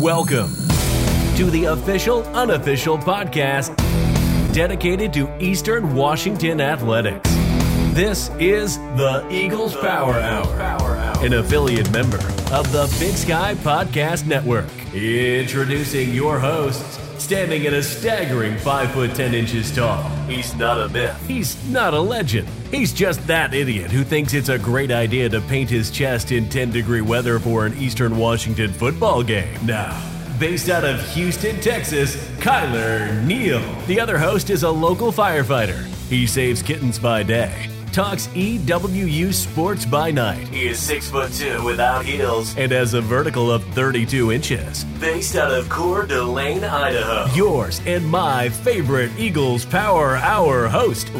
Welcome to the official, unofficial podcast dedicated to Eastern Washington athletics. This is the Eagles Power Hour, an affiliate member of the Big Sky Podcast Network. Introducing your hosts, standing at a staggering 5 foot 10 inches tall. He's not a myth. He's not a legend. He's just that idiot who thinks it's a great idea to paint his chest in 10 degree weather for an Eastern Washington football game. Now, based out of Houston, Texas, Kyler Neal. The other host is a local firefighter. He saves kittens by day. Talks EWU sports by night. He is six foot two without heels and has a vertical of 32 inches. Based out of Coeur d'Alene, Idaho. Yours and my favorite Eagles Power Hour host,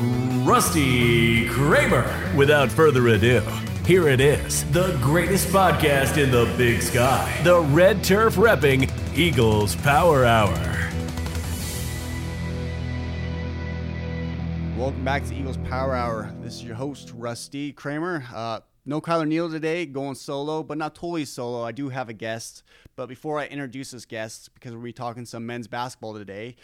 Rusty Kramer. Without further ado, here it is, the greatest podcast in the big sky, the red turf repping Eagles Power Hour. Welcome back to Eagles Power Hour. This is your host, Rusty Kramer. Uh, no Kyler Neal today, going solo, but not totally solo. I do have a guest. But before I introduce this guest, because we'll be talking some men's basketball today,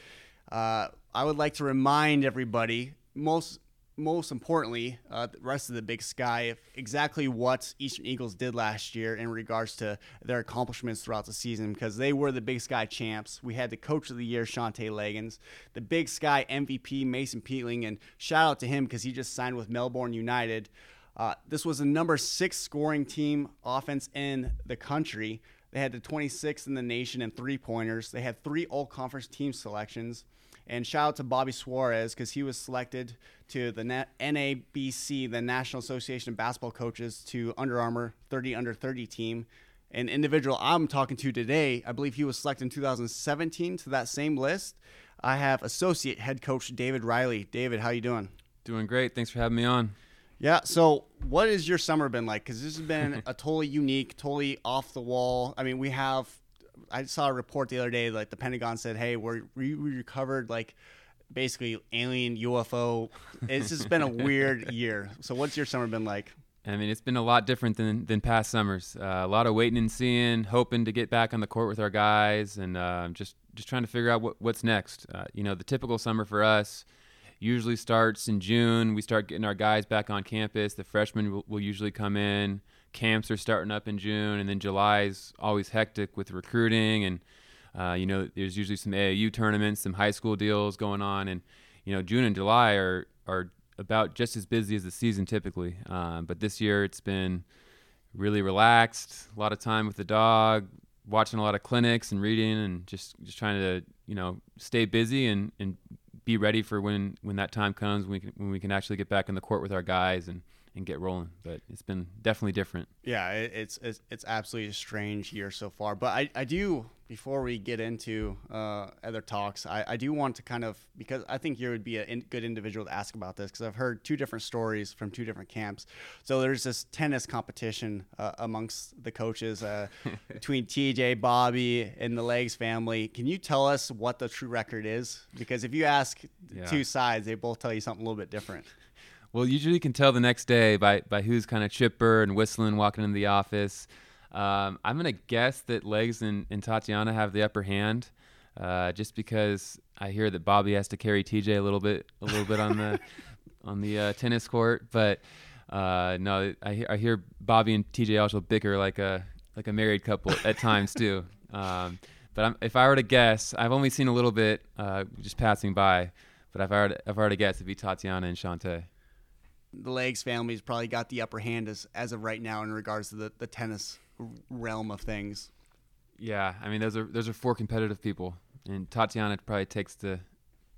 uh, I would like to remind everybody, most most importantly, uh, the rest of the Big Sky, exactly what Eastern Eagles did last year in regards to their accomplishments throughout the season because they were the Big Sky champs. We had the Coach of the Year, Shantay Legans, the Big Sky MVP, Mason Peatling, and shout out to him because he just signed with Melbourne United. Uh, this was the number six scoring team offense in the country. They had the 26th in the nation in three pointers. They had three all conference team selections. And shout out to Bobby Suarez because he was selected to the NABC, the National Association of Basketball Coaches, to Under Armour 30 Under 30 team. An individual I'm talking to today, I believe he was selected in 2017 to that same list. I have associate head coach David Riley. David, how you doing? Doing great. Thanks for having me on. Yeah. So, what has your summer been like? Because this has been a totally unique, totally off the wall. I mean, we have I saw a report the other day, like the Pentagon said, "Hey, we're we recovered like basically alien UFO." It's just been a weird year. So, what's your summer been like? I mean, it's been a lot different than than past summers. Uh, a lot of waiting and seeing, hoping to get back on the court with our guys, and uh, just just trying to figure out what, what's next. Uh, you know, the typical summer for us usually starts in June. We start getting our guys back on campus. The freshmen will, will usually come in camps are starting up in June, and then July is always hectic with recruiting, and uh, you know there's usually some AAU tournaments, some high school deals going on, and you know June and July are are about just as busy as the season typically. Um, but this year it's been really relaxed, a lot of time with the dog, watching a lot of clinics and reading, and just just trying to you know stay busy and and be ready for when when that time comes when we can, when we can actually get back in the court with our guys and and get rolling. But it's been definitely different. Yeah, it's it's, it's absolutely a strange year so far. But I, I do before we get into uh, other talks, I, I do want to kind of because I think you would be a in, good individual to ask about this because I've heard two different stories from two different camps. So there's this tennis competition uh, amongst the coaches uh, between TJ, Bobby, and the Legs family. Can you tell us what the true record is? Because if you ask yeah. two sides, they both tell you something a little bit different. Well, usually you can tell the next day by, by who's kind of chipper and whistling walking into the office. Um, I'm going to guess that Legs and, and Tatiana have the upper hand, uh, just because I hear that Bobby has to carry TJ a little bit, a little bit on the on the uh, tennis court. But uh, no, I hear, I hear Bobby and TJ also bicker like a like a married couple at times too. Um, but I'm, if I were to guess, I've only seen a little bit, uh, just passing by. But if I were to, if I were to guess, it'd be Tatiana and Shantay the Legs family's probably got the upper hand as, as of right now in regards to the, the tennis realm of things. Yeah, I mean those are those are four competitive people, and Tatiana probably takes the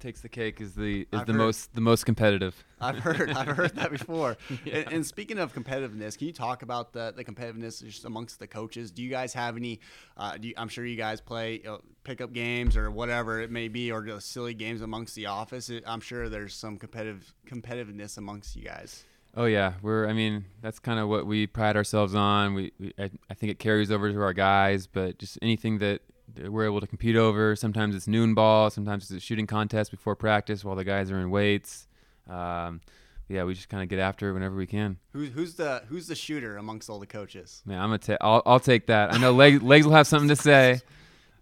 takes the cake is the is I've the heard, most the most competitive. I've heard I've heard that before. yeah. and, and, speaking of competitiveness, can you talk about the the competitiveness just amongst the coaches? Do you guys have any? Uh, you, I'm sure you guys play you know, pickup games or whatever it may be, or just silly games amongst the office. I'm sure there's some competitive competitiveness amongst you guys. Oh yeah, we're. I mean, that's kind of what we pride ourselves on. We, we I, I think it carries over to our guys, but just anything that we're able to compete over. Sometimes it's noon ball, sometimes it's a shooting contest before practice while the guys are in weights. Um, yeah, we just kind of get after it whenever we can. Who's who's the who's the shooter amongst all the coaches? Man, I'm gonna take. I'll, I'll take that. I know legs legs will have something to say.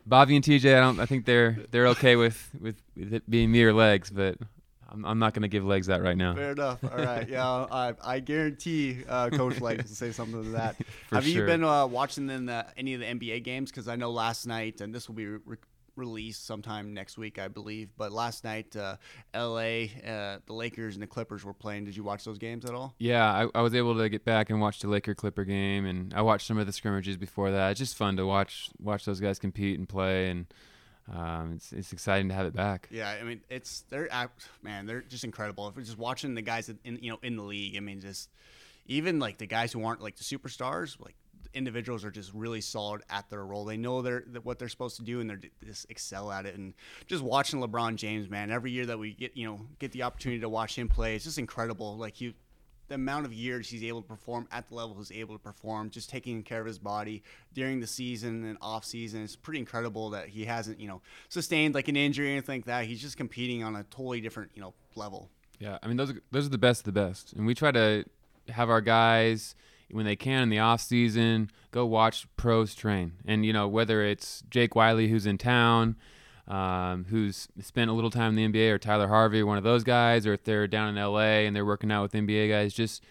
Bobby and TJ, I don't. I think they're they're okay with with, with it being me or legs, but I'm, I'm not going to give legs that right now. Fair enough. All right. Yeah, I, I guarantee uh, Coach Legs will say something to that. Have you been uh, watching then the, any of the NBA games? Because I know last night, and this will be re- released sometime next week, I believe. But last night, uh, L.A., uh, the Lakers and the Clippers were playing. Did you watch those games at all? Yeah, I, I was able to get back and watch the Laker Clipper game, and I watched some of the scrimmages before that. It's just fun to watch watch those guys compete and play, and um, it's it's exciting to have it back. Yeah, I mean, it's they're man, they're just incredible. If we're just watching the guys in you know in the league, I mean, just even like the guys who aren't like the superstars, like individuals are just really solid at their role. They know they're what they're supposed to do, and they just excel at it. And just watching LeBron James, man, every year that we get you know get the opportunity to watch him play, it's just incredible. Like you the amount of years he's able to perform at the level he's able to perform, just taking care of his body during the season and off season. It's pretty incredible that he hasn't, you know, sustained like an injury or anything like that. He's just competing on a totally different, you know, level. Yeah, I mean those are, those are the best of the best, and we try to have our guys when they can in the off season go watch pros train, and you know whether it's Jake Wiley who's in town um, who's spent a little time in the NBA, or Tyler Harvey, one of those guys, or if they're down in LA and they're working out with NBA guys, just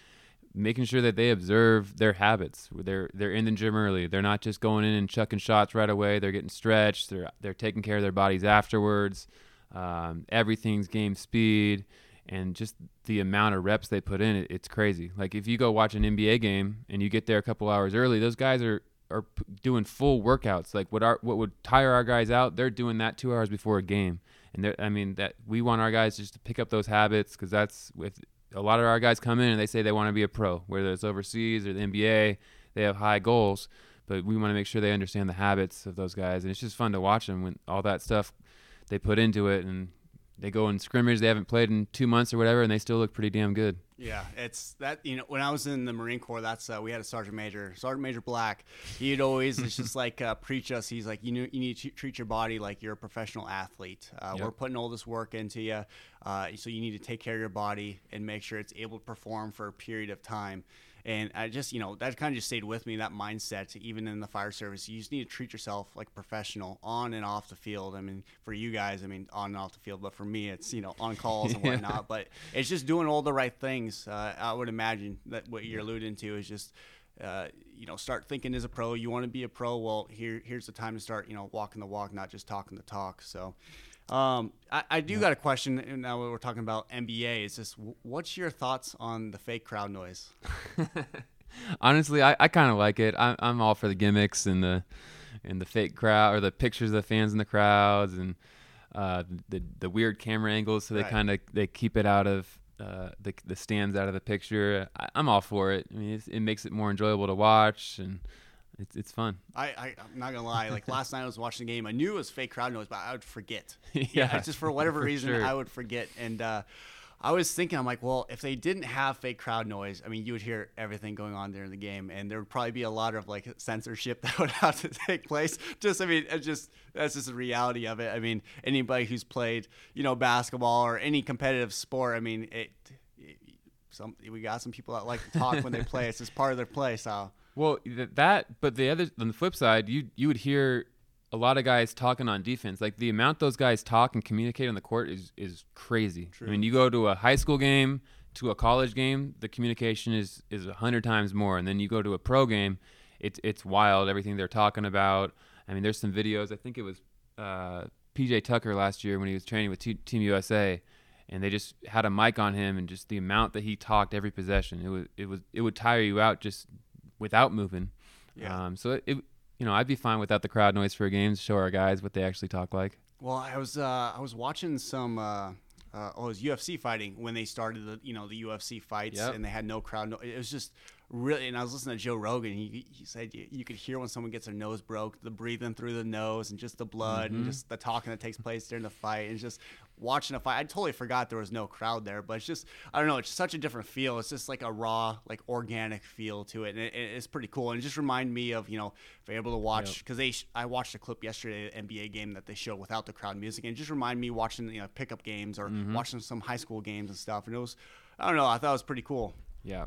making sure that they observe their habits. They're they're in the gym early. They're not just going in and chucking shots right away. They're getting stretched. They're they're taking care of their bodies afterwards. Um, everything's game speed and just the amount of reps they put in it, it's crazy. Like if you go watch an NBA game and you get there a couple hours early, those guys are are p- doing full workouts. Like what our what would tire our guys out, they're doing that two hours before a game. And I mean that we want our guys just to pick up those habits because that's with a lot of our guys come in and they say they want to be a pro, whether it's overseas or the NBA. They have high goals, but we want to make sure they understand the habits of those guys, and it's just fun to watch them when all that stuff they put into it and they go in scrimmage they haven't played in two months or whatever, and they still look pretty damn good. Yeah, it's that you know when I was in the Marine Corps, that's uh, we had a sergeant major, Sergeant Major Black. He'd always it's just like uh, preach us. He's like you know you need to treat your body like you're a professional athlete. Uh, yep. We're putting all this work into you, uh, so you need to take care of your body and make sure it's able to perform for a period of time. And I just, you know, that kind of just stayed with me, that mindset, even in the fire service. You just need to treat yourself like a professional on and off the field. I mean, for you guys, I mean, on and off the field, but for me, it's, you know, on calls and whatnot. yeah. But it's just doing all the right things. Uh, I would imagine that what you're alluding to is just, uh, you know, start thinking as a pro. You want to be a pro. Well, here, here's the time to start, you know, walking the walk, not just talking the talk. So, um, I, I, do yeah. got a question. Now we're talking about NBA. Is this what's your thoughts on the fake crowd noise? Honestly, I, I kind of like it. I, I'm all for the gimmicks and the and the fake crowd or the pictures of the fans in the crowds and uh, the the weird camera angles. So they right. kind of they keep it out of uh, the the stands out of the picture. I, am all for it. I mean, it makes it more enjoyable to watch and it's it's fun. I, I am not gonna lie. Like last night I was watching the game. I knew it was fake crowd noise, but I would forget. yeah, yeah just for whatever for reason sure. I would forget. And uh, I was thinking, I'm like, well, if they didn't have fake crowd noise, I mean, you would hear everything going on during the game, and there would probably be a lot of like censorship that would have to take place. Just, I mean, it's just that's just the reality of it. I mean, anybody who's played, you know, basketball or any competitive sport, I mean, it. it some we got some people that like to talk when they play. It's just part of their play. So well, that, but the other on the flip side, you you would hear a lot of guys talking on defense. Like the amount those guys talk and communicate on the court is is crazy. True. I mean, you go to a high school game to a college game, the communication is is a hundred times more, and then you go to a pro game, it's it's wild. Everything they're talking about. I mean, there's some videos. I think it was uh, PJ Tucker last year when he was training with T- Team USA, and they just had a mic on him, and just the amount that he talked every possession, it was it was it would tire you out just without moving. Yeah. Um, so it, it, you know, I'd be fine without the crowd noise for a game to show our guys what they actually talk like. Well, I was uh, I was watching some. Uh, uh, oh, it was UFC fighting when they started the you know the UFC fights yep. and they had no crowd. No, it was just really. And I was listening to Joe Rogan. He, he said you, you, could hear when someone gets their nose broke, the breathing through the nose, and just the blood, mm-hmm. and just the talking that takes place during the fight, and just watching a fight. I totally forgot there was no crowd there, but it's just I don't know. It's such a different feel. It's just like a raw, like organic feel to it, and it, it's pretty cool. And it just remind me of you know if you're able to watch because yep. they I watched a clip yesterday NBA game that they show without the crowd music, and just remind me watching you know pickup games or mm-hmm. watching some high school games and stuff. And it was I don't know. I thought it was pretty cool. Yeah.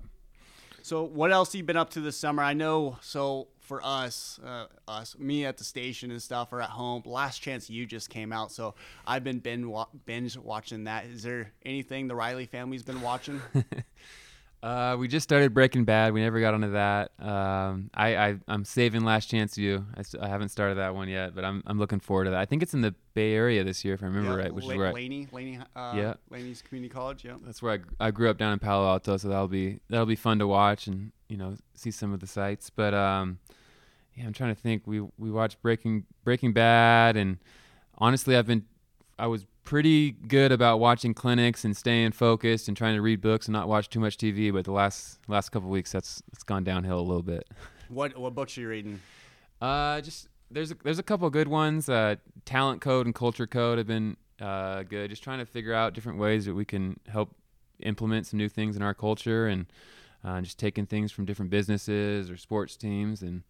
So, what else you been up to this summer? I know. So, for us, uh, us, me at the station and stuff, or at home. Last Chance U just came out, so I've been binge watching that. Is there anything the Riley family's been watching? Uh, we just started Breaking Bad. We never got onto that. Um, I, I am saving Last Chance U. I, st- I haven't started that one yet, but I'm I'm looking forward to that. I think it's in the Bay Area this year, if I remember Yeah, right, which La- is where I, Laney, Laney, uh, Yeah. Laney's Community College. Yeah. that's where I, gr- I grew up down in Palo Alto, so that'll be that'll be fun to watch and you know see some of the sights. But um, yeah, I'm trying to think. We we watched Breaking Breaking Bad, and honestly, I've been I was pretty good about watching clinics and staying focused and trying to read books and not watch too much TV. But the last last couple weeks, that's it's gone downhill a little bit. What what books are you reading? Uh, just there's a, there's a couple good ones. Uh, Talent Code and Culture Code have been uh, good. Just trying to figure out different ways that we can help implement some new things in our culture and uh, just taking things from different businesses or sports teams and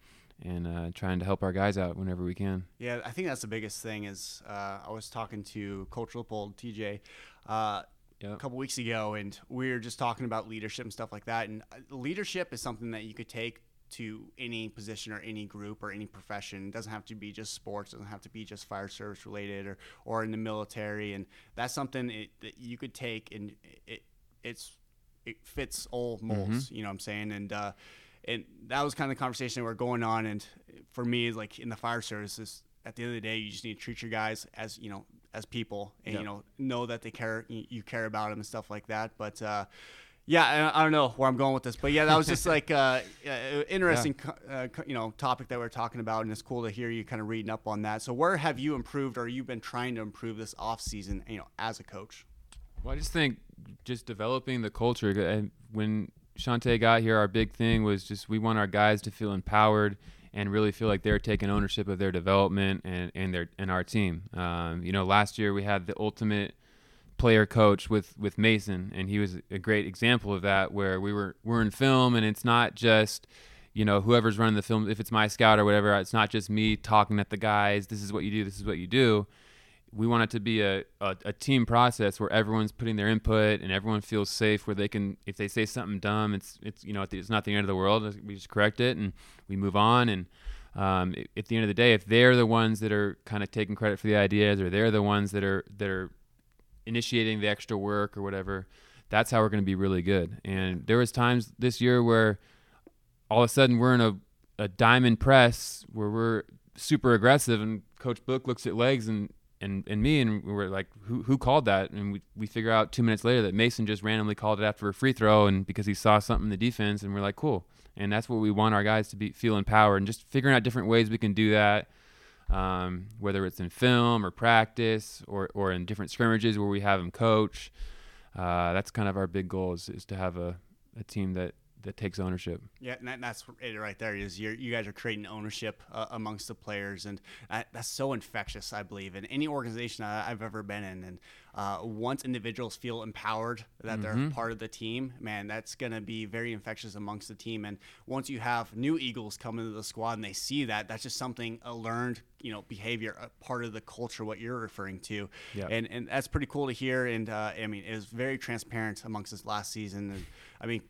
and uh, trying to help our guys out whenever we can. Yeah, I think that's the biggest thing. Is uh, I was talking to Cultural Pole TJ uh, Yep. a couple weeks ago, and we were just talking about leadership and stuff like that. And uh, leadership is something that you could take to any position or any group or any profession. It doesn't have to be just sports. It doesn't have to be just fire service related or or in the military. And that's something it, that you could take and it it's it fits all molds. You know what I'm saying? And uh, and that was kind of the conversation that we're going on. And for me, like in the fire services, at the end of the day, you just need to treat your guys as you know as people, and Yep. you know know that they care, you, you care about them and stuff like that. But uh, yeah, I, I don't know where I'm going with this, but yeah, that was just like uh, uh, interesting, co- uh, you know, topic that we're talking about, and it's cool to hear you kind of reading up on that. So where have you improved, or you've been trying to improve this off season, you know, as a coach? Well, I just think just developing the culture. And when Shantay got here, our big thing was just we want our guys to feel empowered and really feel like they're taking ownership of their development and, and their and our team. Um, you know, last year we had the ultimate player coach with with Mason, and he was a great example of that. Where we were we're in film, and it's not just you know whoever's running the film. If it's my scout or whatever, it's not just me talking at the guys. This is what you do. This is what you do we want it to be a, a, a team process where everyone's putting their input and everyone feels safe where they can if they say something dumb it's it's you know it's not the end of the world we just correct it and we move on. And um, at the end of the day if they're the ones that are kind of taking credit for the ideas or they're the ones that are that are initiating the extra work or whatever that's how we're going to be really good. And there was times this year where all of a sudden we're in a, a diamond press where we're super aggressive and coach book looks at legs and and, and me and we were like who, who called that? And we, we figure out two minutes later that mason just randomly called it after a free throw and because he saw something in the defense and we're like cool. And that's what we want our guys to be feel empowered and just figuring out different ways we can do that um, whether it's in film or practice or, or in different scrimmages where we have them coach. Uh, that's kind of our big goal is, is to have a, a team that that takes ownership Yeah, and that, that's it right there. Is you're, you guys are creating ownership uh, amongst the players, and that, that's so infectious. I believe in any organization I, I've ever been in, and uh, once individuals feel empowered that they're part of the team, man, that's gonna be very infectious amongst the team. And once you have new Eagles come into the squad and they see that, that's just something a learned, you know, behavior, a part of the culture. What you're referring to, Yeah. and and that's pretty cool to hear. And uh, I mean, it was very transparent amongst this last season. And I mean.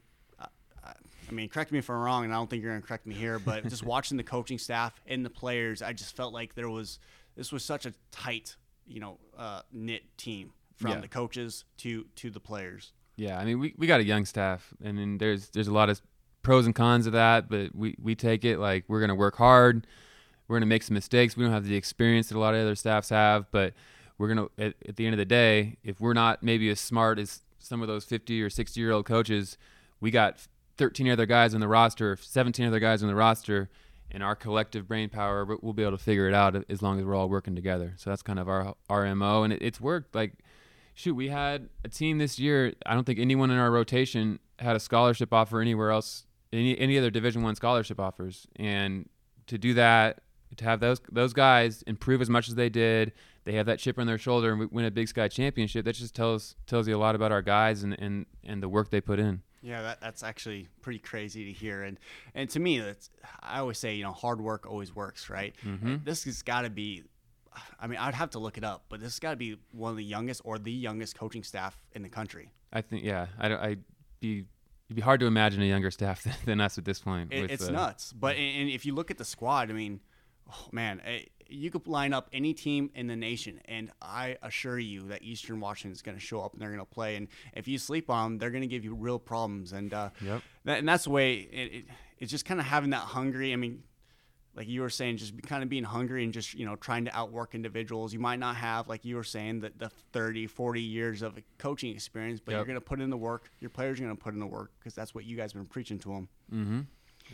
I mean, correct me if I'm wrong, and I don't think you're going to correct me here, but just watching the coaching staff and the players, I just felt like there was this was such a tight, you know, uh, knit team from Yeah. the coaches to to the players. Yeah, I mean, we, we got a young staff, and then there's there's a lot of pros and cons of that, but we, we take it like we're gonna work hard. We're gonna make some mistakes. We don't have the experience that a lot of other staffs have, but we're gonna at, at the end of the day, if we're not maybe as smart as some of those 50 or 60 year old coaches, we got 13 other guys on the roster, 17 other guys on the roster, and our collective brain power, we- we'll be able to figure it out as long as we're all working together. So that's kind of our our mo, and it, it's worked. Like shoot, we had a team this year. I don't think anyone in our rotation had a scholarship offer anywhere else, any any other Division One scholarship offers, and to do that, to have those those guys improve as much as they did, they have that chip on their shoulder and we win a Big Sky championship. That just tells tells you a lot about our guys and and, and the work they put in. Yeah, that, that's actually pretty crazy to hear, and and to me, that's I always say, you know, hard work always works, right? This has got to be. I mean, I'd have to look it up, but this has got to be one of the youngest or the youngest coaching staff in the country. I think yeah, I I'd be it'd be hard to imagine a younger staff than, than us at this point. It, with, it's uh, nuts. But and if you look at the squad, I mean, oh, man, eh, you could line up any team in the nation, and I assure you that Eastern Washington is going to show up and they're going to play. And if you sleep on them, they're going to give you real problems. And uh, Yep. that, and that's the way it, it, it's just kind of having that hungry. I mean, like you were saying, just be, kind of being hungry and just, you know, trying to outwork individuals. You might not have, like you were saying, the, the 30, 40 years of coaching experience, but Yep. you're going to put in the work. Your players are going to put in the work because that's what you guys have been preaching to them. Mm-hmm.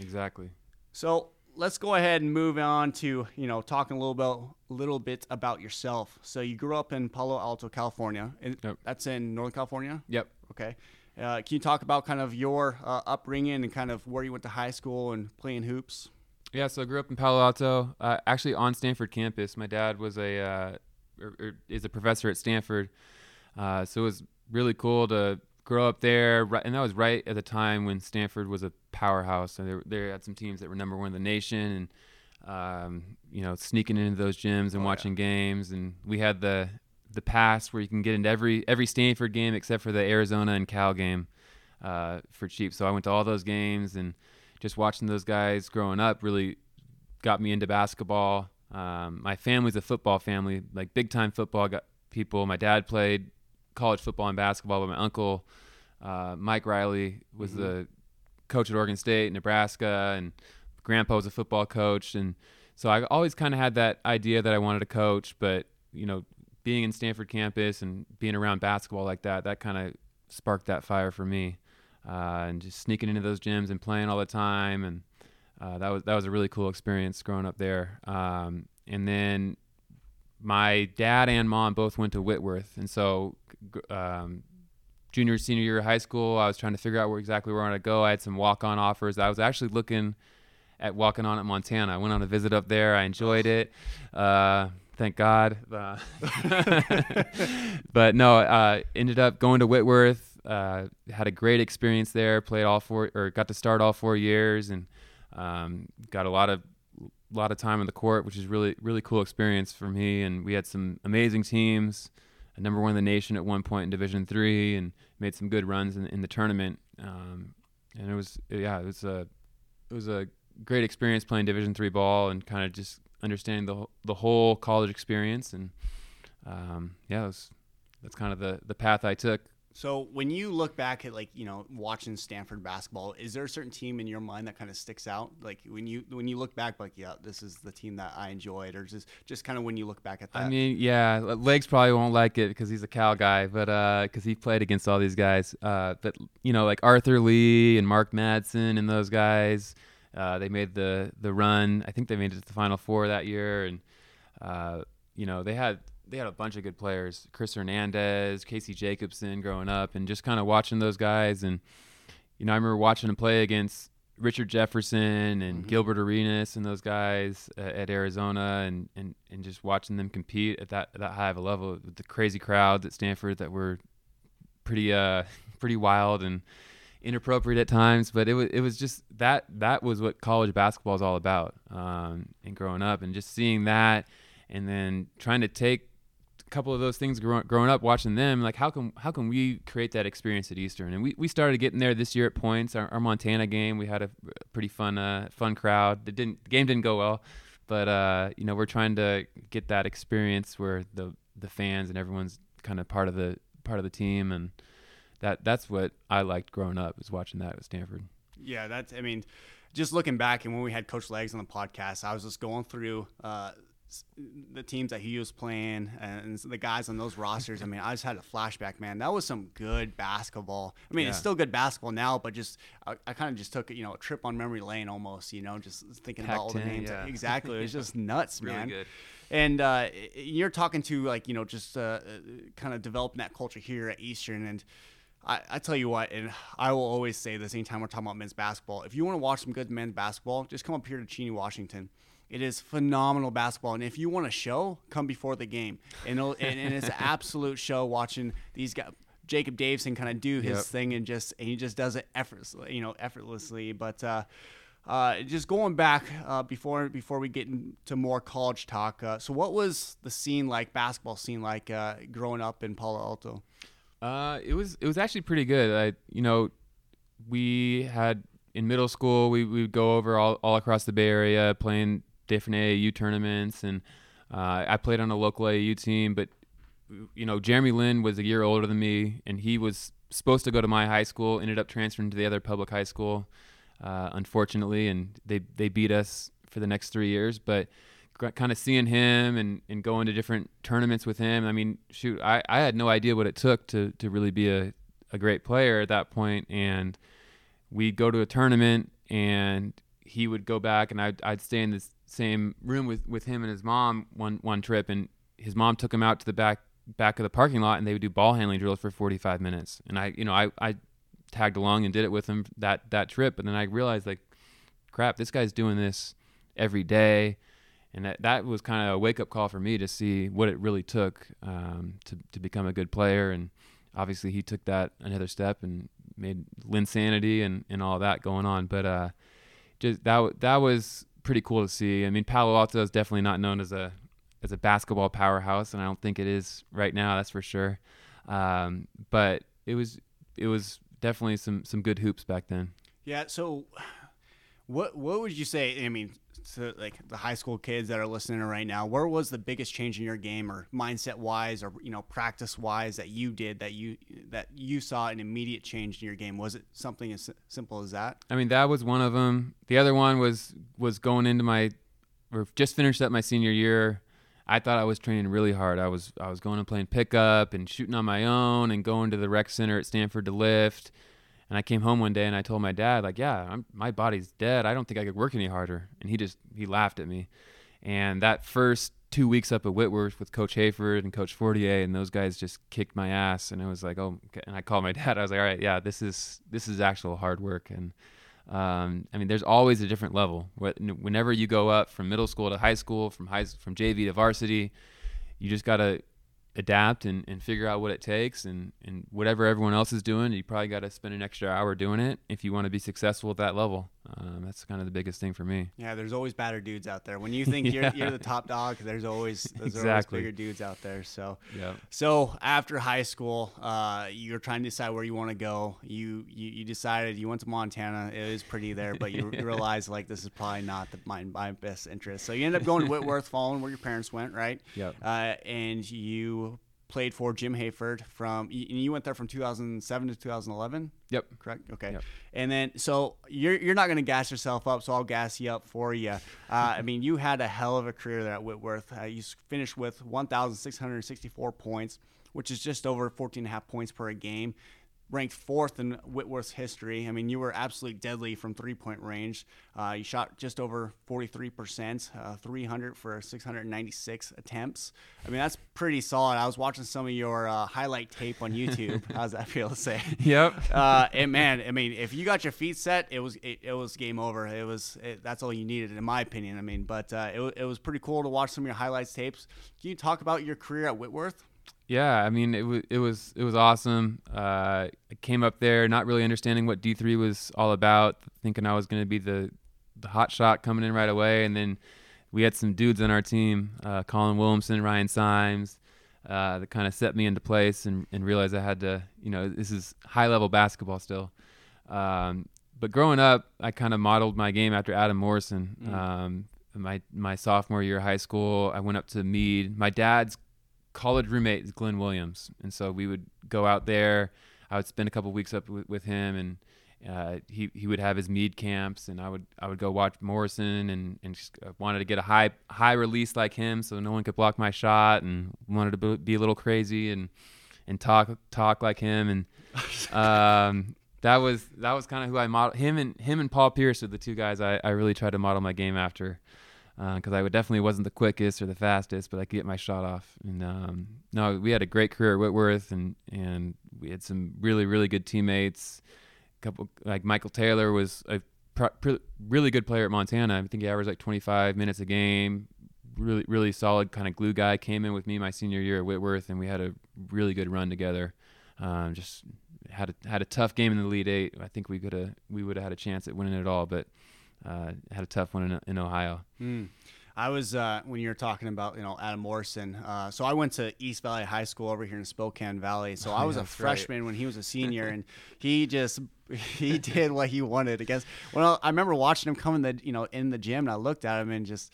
Exactly. So let's go ahead and move on to you know talking a little bit, little bit about yourself. So you grew up in Palo Alto, California. Yep. That's in Northern California. Yep. Okay. Uh, can you talk about kind of your uh, upbringing and kind of where you went to high school and playing hoops? Yeah, so I grew up in Palo Alto, uh, actually on Stanford campus. My dad was a uh, or, or is a professor at Stanford, uh, so it was really cool to grow up there. Right, and that was right at the time when Stanford was a powerhouse, and they, they had some teams that were number one in the nation, and um, you know sneaking into those gyms and Oh, yeah. watching games. And we had the the pass where you can get into every every Stanford game except for the Arizona and Cal game uh, for cheap. So I went to all those games and just watching those guys growing up really got me into basketball. Um, my family's a football family, like big time football got people. My dad played college football and basketball, but my uncle, uh, Mike Riley, was Mhm. the coach at Oregon State, Nebraska, and grandpa was a football coach. And so I always kind of had that idea that I wanted to coach, but, you know, being in Stanford campus and being around basketball like that, that kind of sparked that fire for me. Uh, and just sneaking into those gyms and playing all the time, and uh, that was that was a really cool experience growing up there. Um, and then my dad and mom both went to Whitworth, and so um, junior senior year of high school, I was trying to figure out where exactly where I wanted to go. I had some walk on offers. I was actually looking at walking on at Montana. I went on a visit up there. I enjoyed it. Uh, thank God. Uh, but no, uh, ended up going to Whitworth. Uh, had a great experience there. Played all four or got to start all four years and um, got a lot of lot of time on the court, which is really really cool experience for me. And we had some amazing teams. A number one in the nation at one point in Division three, and made some good runs in, in the tournament. Um, and it was yeah, it was a it was a great experience playing Division three ball and kind of just understanding the the whole college experience. And um, yeah, was, that's kind of the the path I took. So when you look back at like you know watching Stanford basketball, is there a certain team in your mind that kind of sticks out? Like when you when you look back, like yeah, this is the team that I enjoyed, or just just kind of when you look back at that. I mean, yeah, Legs probably won't like it because he's a Cal guy, but because he played against all these guys. Uh, but you know, like Arthur Lee and Mark Madsen and those guys, uh, they made the the run. I think they made it to the Final Four that year, and uh, you know, they had they had a bunch of good players: Chris Hernandez, Casey Jacobsen, growing up, and just kind of watching those guys. And you know, I remember watching them play against Richard Jefferson and Mhm. Gilbert Arenas and those guys uh, at Arizona, and, and, and just watching them compete at that that high of a level with the crazy crowds at Stanford that were pretty uh pretty wild and inappropriate at times. But it was it was just that that was what college basketball is all about. Um, and growing up and just seeing that, and then trying to take couple of those things grow, growing up watching them like how can how can we create that experience at eastern? And we, we started getting there this year at points. Our, our montana game we had a pretty fun uh, fun crowd. It didn't the game didn't go well but uh, you know we're trying to get that experience where the the fans and everyone's kind of part of the part of the team and that that's what i liked growing up is watching that at stanford. Yeah, that's. I mean, just looking back and when we had Coach Legs on the podcast, I was just going through uh, the teams that he was playing and the guys on those rosters. I mean, I just had a flashback, man. That was some good basketball. I mean, it's still good basketball now, but just I, I kind of just took you know a trip on memory lane almost. You know, just thinking about all the names. yeah. Exactly, it was just nuts, really man. good And uh, you're talking to like you know just uh, uh, kind of developing that culture here at Eastern, and I, I tell you what, and I will always say this anytime we're talking about men's basketball. If you want to watch some good men's basketball, just come up here to Cheney, Washington. It is phenomenal basketball, and if you want a show, come before the game, and it'll, and, and it's an absolute show watching these guys. Jacob Davison kind of do his Yep. thing and just and he just does it effortlessly, you know, effortlessly. But uh, uh, just going back uh, before before we get into more college talk. Uh, so, what was the scene like, basketball scene like, uh, growing up in Palo Alto? Uh, it was it was actually pretty good. I you know, we had in middle school we, we would go over all, all across the Bay Area playing different AAU tournaments and uh, I played on a local AAU team but you know Jeremy Lin was a year older than me and he was supposed to go to my high school ended up transferring to the other public high school uh, unfortunately and they they beat us for the next three years but kind of seeing him and, and going to different tournaments with him I mean shoot I, I had no idea what it took to, to really be a, a great player at that point. and we'd go to a tournament and he would go back and I'd, I'd stay in the same room with, with him and his mom one one trip and his mom took him out to the back back of the parking lot and they would do ball handling drills for 45 minutes. And I you know I, I tagged along and did it with him that that trip but then I realized like crap this guy's doing this every day. And that, that was kind of a wake up call for me to see what it really took um, to, to become a good player. And obviously he took that another step and made Linsanity and, and all that going on. But uh, just that that was pretty cool to see. I mean, Palo Alto is definitely not known as a as a basketball powerhouse, and I don't think it is right now. That's for sure. Um, but it was it was definitely some some good hoops back then. Yeah. So, what what would you say? I mean, to like the high school kids that are listening right now, where was the biggest change in your game or mindset wise or you know practice wise that you did that you that you saw an immediate change in your game? Was it something as simple as that? I mean, that was one of them. The other one was was going into my or just finished up my senior year. I thought I was training really hard. I was I was going and playing pickup and shooting on my own and going to the rec center at Stanford to lift and I came home one day and I told my dad, like, yeah, I'm, my body's dead. I don't think I could work any harder. And he just, he laughed at me. And that first two weeks up at Whitworth with Coach Hayford and Coach Fortier and those guys just kicked my ass. And it was like, oh, okay. and I called my dad. I was like, all right, yeah, this is, this is actual hard work. And, um, I mean, there's always a different level. Whenever you go up from middle school to high school, from high, from JV to varsity, you just got to adapt and, and figure out what it takes and, and whatever everyone else is doing you probably got to spend an extra hour doing it if you want to be successful at that level um, that's kind of the biggest thing for me. Yeah there's always badder dudes out there. When you think yeah. you're, you're the top dog there's always there's exactly. always bigger dudes out there. So yeah so after high school uh, you're trying to decide where you want to go. You, you you decided you went to montana. It is pretty there but you, you realized like this is probably not the, my, my best interest. So you end up going to whitworth following where your parents went right? Yeah uh, and you played for Jim Hayford from, and you went there from 2007 to 2011. Yep. Correct. Okay. Yep. And then, so you're you're not going to gas yourself up, so I'll gas you up for you. Uh, I mean, you had a hell of a career there at Whitworth. Uh, you finished with 1,664 points, which is just over 14 and a half points per game ranked fourth in Whitworth's history. I mean, you were absolutely deadly from three point range. Uh, you shot just over 43%, uh, 300 for 696 attempts. I mean, that's pretty solid. I was watching some of your uh, highlight tape on YouTube. How's that feel to say? Yep. Uh, and man, I mean, if you got your feet set, it was it, it was game over. It was it, that's all you needed, in my opinion. I mean, but uh, it, it was pretty cool to watch some of your highlights tapes. Can you talk about your career at Whitworth? Yeah, I mean it was it was it was awesome. Uh, I came up there not really understanding what D three was all about, thinking I was going to be the the hot shot coming in right away, and then we had some dudes on our team, uh, Colin Williamson, Ryan Symes, uh, that kind of set me into place and, and realized I had to, you know, this is high level basketball still. Um, but growing up, I kind of modeled my game after Adam Morrison. Mm. Um, my my sophomore year of high school, I went up to Mead. My dad's college roommate is Glenn Williams, and so we would go out there. I would spend a couple weeks up with, with him, and uh, he he would have his Mead camps, and I would I would go watch Morrison, and and just uh, wanted to get a high high release like him, so no one could block my shot, and wanted to be a little crazy and and talk talk like him, and um, that was that was kind of who I model him and him and Paul Pierce are the two guys I, I really tried to model my game after because uh, I definitely wasn't the quickest or the fastest, but I could get my shot off. And um, no, we had a great career at Whitworth, and and we had some really really good teammates. A couple like Michael Taylor was a pr- really good player at Montana. I think he averaged like 25 minutes a game. Really really solid kind of glue guy. Came in with me my senior year at Whitworth, and we had a really good run together. Um, just had a had a tough game in the Elite Eight. I think we could have we would have had a chance at winning it all, but uh, had a tough one in, in Ohio. Mm. I was uh, when you were talking about you know Adam Morrison. Uh, so I went to East Valley High School over here in Spokane Valley. So I was a freshman right. when he was a senior, and he just he did what he wanted against. Well, I remember watching him come in the you know in the gym, and I looked at him and just.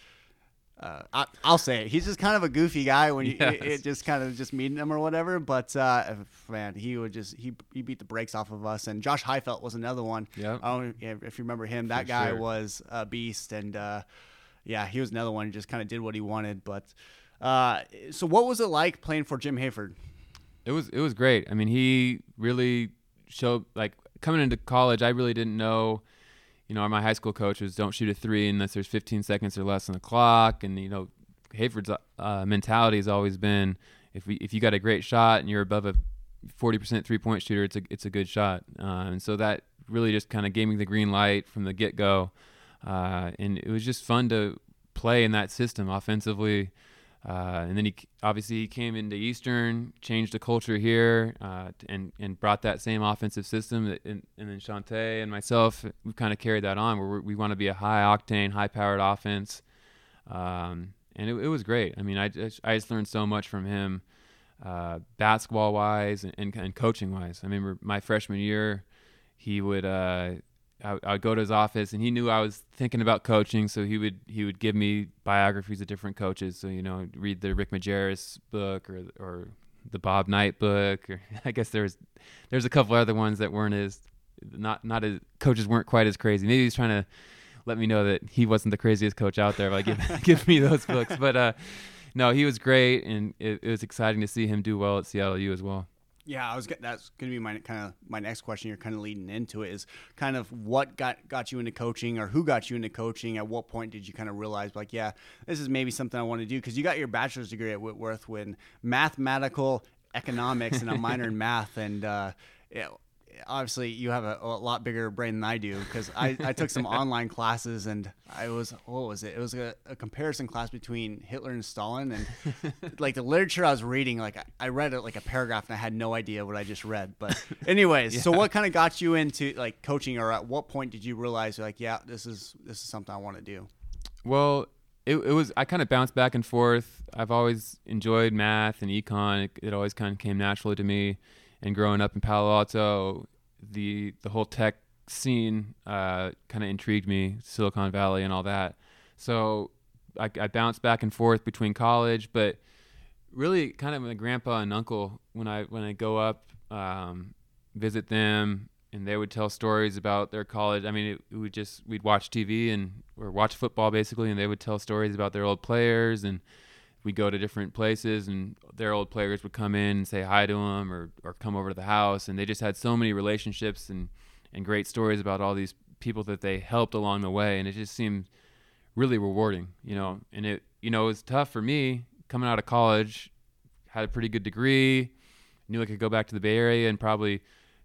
Uh, I, I'll say it. He's just kind of a goofy guy when you Yes. it, it just kind of just meeting him or whatever. But uh, man, he would just he he beat the brakes off of us. And Josh Heytvelt was another one. I don't if you remember him. That For guy sure. was a beast, and uh, yeah, he was another one who just kind of did what he wanted. But uh, so, what was it like playing for Jim Hayford? It was it was great. I mean, he really showed like coming into college. I really didn't know. You know, my high school coach was don't shoot a three unless there's 15 seconds or less on the clock, and you know, Hayford's uh, mentality has always been if we if you got a great shot and you're above a 40% three point shooter, it's a it's a good shot, uh, and so that really just kind of gave me the green light from the get go, uh, and it was just fun to play in that system offensively. Uh, and then he obviously he came into Eastern, changed the culture here, uh, and and brought that same offensive system. That, and, and then Shantay and myself, we've kind of carried that on. Where we want to be a high octane, high powered offense, um, and it, it was great. I mean, I just, I just learned so much from him, uh, basketball wise and, and, and coaching wise. I remember my freshman year, he would. I, I would go to his office, and he knew I was thinking about coaching, so he would he would give me biographies of different coaches. So you know, read the Rick Majerus book or or the Bob Knight book, or I guess there's there's a couple other ones that weren't as not not as coaches weren't quite as crazy. Maybe he's trying to let me know that he wasn't the craziest coach out there by give, give me those books. But uh, no, he was great, and it, it was exciting to see him do well at Seattle U as well. Yeah, I was. That's going to be my kind of my next question. You're kind of leading into it is kind of what got got you into coaching, or who got you into coaching. At what point did you kind of realize, like, yeah, this is maybe something I want to do? Because you got your bachelor's degree at Whitworth with mathematical economics and a minor in math, and uh, obviously you have a, a lot bigger brain than I do. Because I, I took some online classes, and I was what was it? It was a, a comparison class between Hitler and Stalin, and like the literature I was reading, like I- I read it like a paragraph and I had no idea what I just read. But anyways, so what kind of got you into like coaching, or at what point did you realize like, yeah, this is this is something I want to do? Well, it, it was I kind of bounced back and forth. I've always enjoyed math and econ. It, it always kind of came naturally to me. And growing up in Palo Alto, the the whole tech scene uh, kind of intrigued me, Silicon Valley and all that. So I, I bounced back and forth between college, but really kind of my grandpa and uncle when I when I go up um, visit them and they would tell stories about their college. I mean, it, it would just we'd watch TV and or watch football basically, and they would tell stories about their old players and we'd go to different places and their old players would come in and say hi to them or, or come over to the house. And they just had so many relationships and, and great stories about all these people that they helped along the way. And it just seemed really rewarding you know? And it you know it was tough for me coming out of college had a pretty good degree knew i could go back to the bay area and probably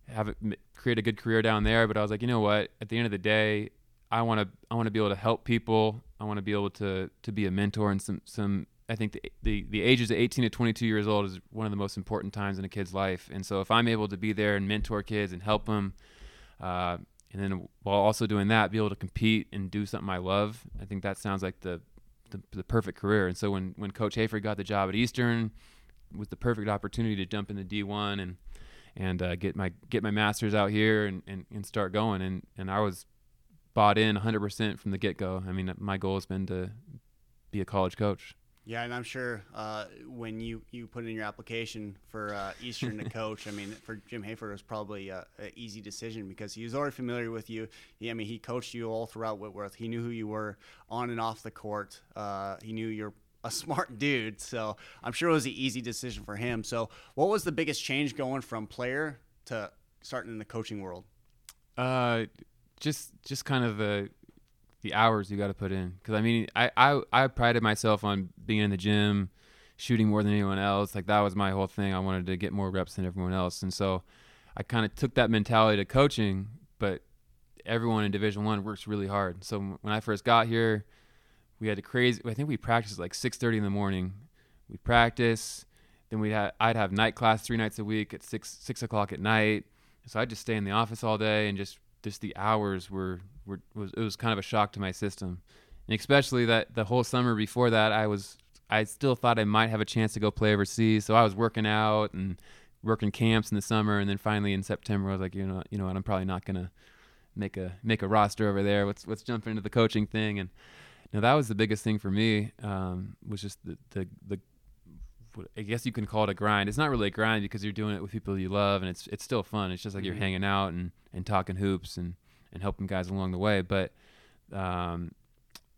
have it, create a good career down there. But i was like you know what? At the end of the day i want to i want to be able to help people. I want to be able to to be a mentor and some some I think the, the the ages of 18 to 22 years old is one of the most important times in a kid's life, and so if I'm able to be there and mentor kids and help them, uh, and then while also doing that, be able to compete and do something I love, I think that sounds like the the, the perfect career. And so when when Coach Hayford got the job at Eastern, was the perfect opportunity to jump into D1 and and uh, get my get my masters out here and, and, and start going. And and I was bought in 100% from the get go. I mean, my goal has been to be a college coach. Yeah, and I'm sure uh, when you, you put in your application for uh, Eastern to coach, I mean, for Jim Hayford, it was probably an easy decision because he was already familiar with you. He, I mean, he coached you all throughout Whitworth. He knew who you were on and off the court. Uh, he knew you're a smart dude, so I'm sure it was an easy decision for him. So, what was the biggest change going from player to starting in the coaching world? Uh, just just kind of the the hours you got to put in because I mean I, I I prided myself on being in the gym, shooting more than anyone else. Like that was my whole thing. I wanted to get more reps than everyone else, and so I kind of took that mentality to coaching. But everyone in Division One works really hard. So when I first got here, we had to crazy. I think we practiced like 6:30 in the morning. We practice, then we had I'd have night class three nights a week at six six o'clock at night. So I'd just stay in the office all day and just just the hours were were was it was kind of a shock to my system. And especially that the whole summer before that, I was I still thought I might have a chance to go play overseas. So I was working out and working camps in the summer, and then finally in September, I was like, you know, you know what, I'm probably not gonna make a make a roster over there. Let's let's jump into the coaching thing, and know, that was the biggest thing for me. Um, was just the the the I guess you can call it a grind. It's not really a grind because you're doing it with people you love, and it's it's still fun. It's just like mm-hmm. you're hanging out and, and talking hoops and, and helping guys along the way. But, um,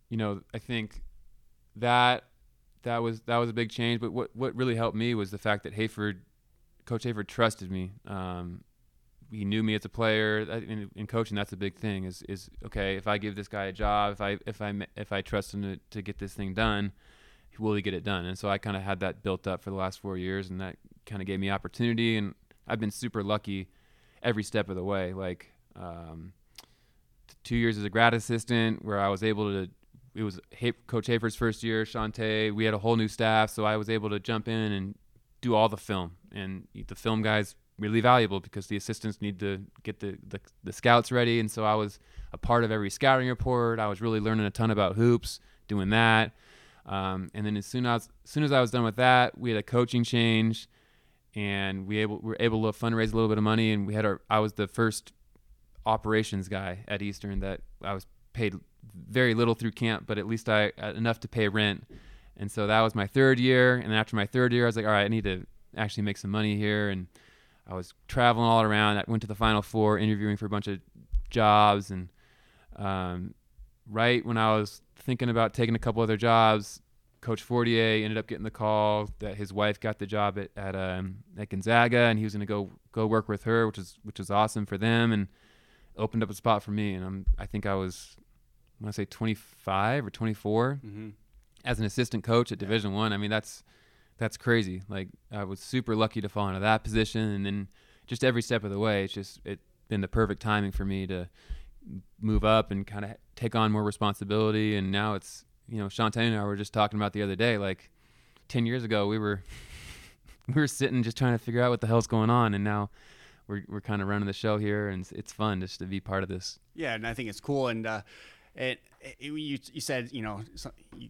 you know, I think that that was that was a big change. But what what really helped me was the fact that Hayford, Coach Hayford, trusted me. Um, he knew me as a player in, in, coaching. That's a big thing. Is is okay if I give this guy a job, if I if I if I trust him to, to get this thing done will he get it done? And so I kind of had that built up for the last four years, and that kind of gave me opportunity. And I've been super lucky every step of the way. Like um, two years as a grad assistant, where I was able to. It was Coach Hayford's first year. Shantay, we had a whole new staff, so I was able to jump in and do all the film. And the film guys really valuable because the assistants need to get the, the, the scouts ready. And so I was a part of every scouting report. I was really learning a ton about hoops, doing that. Um, and then as soon as, as soon as I was done with that, we had a coaching change, and we able we were able to fundraise a little bit of money. And we had our I was the first operations guy at Eastern that I was paid very little through camp, but at least I enough to pay rent. And so that was my third year. And after my third year, I was like, all right, I need to actually make some money here. And I was traveling all around. I went to the Final Four, interviewing for a bunch of jobs, and um, right when I was thinking about taking a couple other jobs, Coach Fortier ended up getting the call that his wife got the job at at, um, at Gonzaga, and he was going to go go work with her, which is which was awesome for them, and opened up a spot for me. And I'm I think I was I want to say 25 or 24 mm-hmm. as an assistant coach at Division One. I. I mean that's that's crazy. Like I was super lucky to fall into that position, and then just every step of the way, it's just it been the perfect timing for me to move up and kind of take on more responsibility. And now it's, you know, Shantay and I were just talking about the other day, like 10 years ago, we were, we were sitting just trying to figure out what the hell's going on. And now we're, we're kind of running the show here and it's, it's fun just to be part of this. Yeah. And I think it's cool. And, uh, it, it, you, you said you know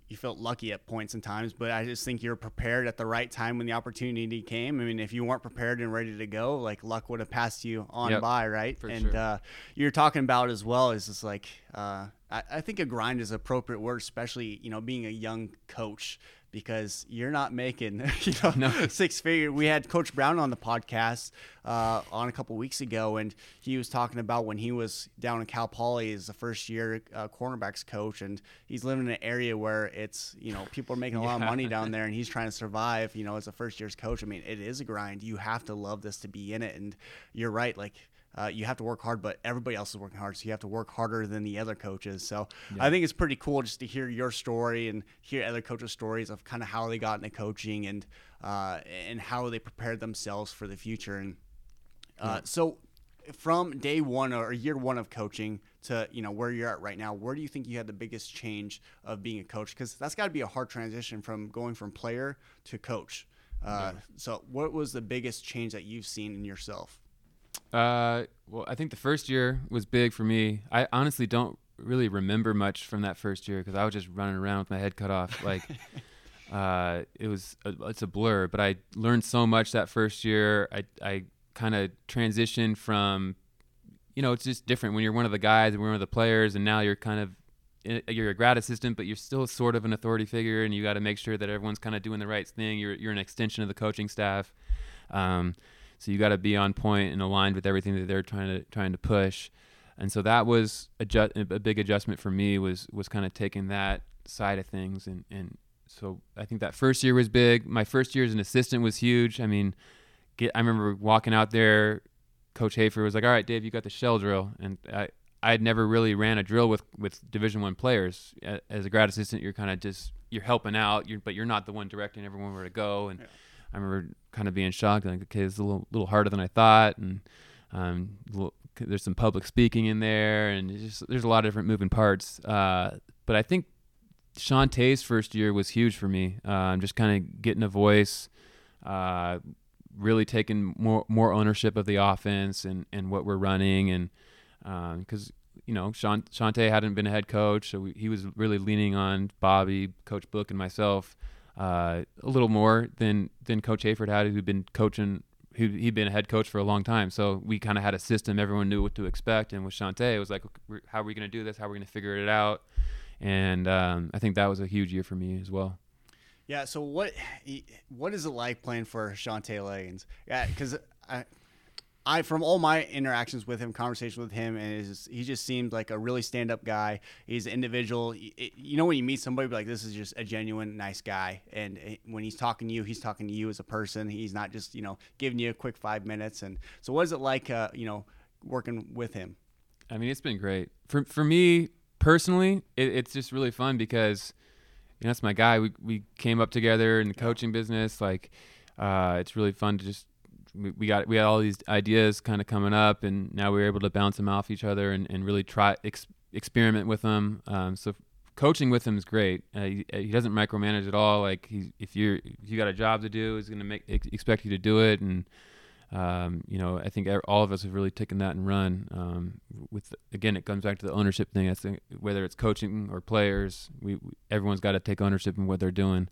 you felt lucky at points and times, but I just think you're prepared at the right time when the opportunity came. I mean, if you weren't prepared and ready to go, like luck would have passed you on yep, by, right? and sure. uh, you're talking about as well is just like uh, I, I think a grind is appropriate word, especially you know being a young coach because you're not making you know no. six figure. We had Coach Brown on the podcast uh, on a couple weeks ago, and he was talking about when he was down in Cal Poly as a first year uh, cornerbacks coach, and he's living in an area where it's you know people are making a yeah. lot of money down there, and he's trying to survive. You know, as a first year's coach, I mean, it is a grind. You have to love this to be in it, and you're right, like uh, you have to work hard, but everybody else is working hard, so you have to work harder than the other coaches. So yeah. I think it's pretty cool just to hear your story and hear other coaches' stories of kind of how they got into coaching and uh, and how they prepared themselves for the future. And uh, yeah. so from day one or year one of coaching to you know where you're at right now, where do you think you had the biggest change of being a coach? Because that's got to be a hard transition from going from player to coach. Uh, yeah. So, what was the biggest change that you've seen in yourself? Uh, well, I think the first year was big for me. I honestly don't really remember much from that first year because I was just running around with my head cut off. Like, uh, it was a, it's a blur. But I learned so much that first year. I I kind of transitioned from, you know, it's just different when you're one of the guys and we're one of the players, and now you're kind of you're a grad assistant, but you're still sort of an authority figure, and you got to make sure that everyone's kind of doing the right thing. You're you're an extension of the coaching staff. Um, so you got to be on point and aligned with everything that they're trying to trying to push. And so that was a, a big adjustment for me was was kind of taking that side of things and and so I think that first year was big. My first year as an assistant was huge. I mean, get, I remember walking out there. Coach Hayford was like, "All right, Dave, you got the shell drill," and I I had never really ran a drill with with Division One players. As a grad assistant, you're kind of just you're helping out, you're, but you're not the one directing everyone where to go. And yeah. I remember kind of being shocked, like, okay, it's a little, little harder than I thought, and um, little, there's some public speaking in there, and just, there's a lot of different moving parts. Uh, but I think Shantay's first year was huge for me. Uh, just kind of getting a voice, uh, really taking more more ownership of the offense and, and what we're running, and because um, you know, Sean, Shantay hadn't been a head coach, so we, he was really leaning on Bobby, Coach Book, and myself uh, a little more than than Coach Hayford had, who'd been coaching. Who he'd been a head coach for a long time, so we kind of had a system. Everyone knew what to expect, and with Shantay, it was like, how are we going to do this? How are we going to figure it out? And um, I think that was a huge year for me as well. Yeah. So what what is it like playing for Shantay Legans? Yeah, because I from all my interactions with him, conversations with him, and is he just seemed like a really stand up guy. He's an individual. You know when you meet somebody like this is just a genuine nice guy, and when he's talking to you, he's talking to you as a person. He's not just you know giving you a quick five minutes. And so, what is it like, uh, you know, working with him? I mean, it's been great for for me personally. It, it's just really fun because you know that's my guy. We we came up together in the coaching business. Like, uh, it's really fun to just we, got we had all these ideas kind of coming up, and now we are able to bounce them off each other and, and really try ex- experiment with them. Um, so coaching with him is great. Uh, he, he, doesn't micromanage at all. Like he, if you're if you got a job to do, he's gonna make ex- expect you to do it. And um, you know, I think all of us have really taken that and run. Um, with again, it comes back to the ownership thing. I think whether it's coaching or players, we, we everyone's got to take ownership in what they're doing.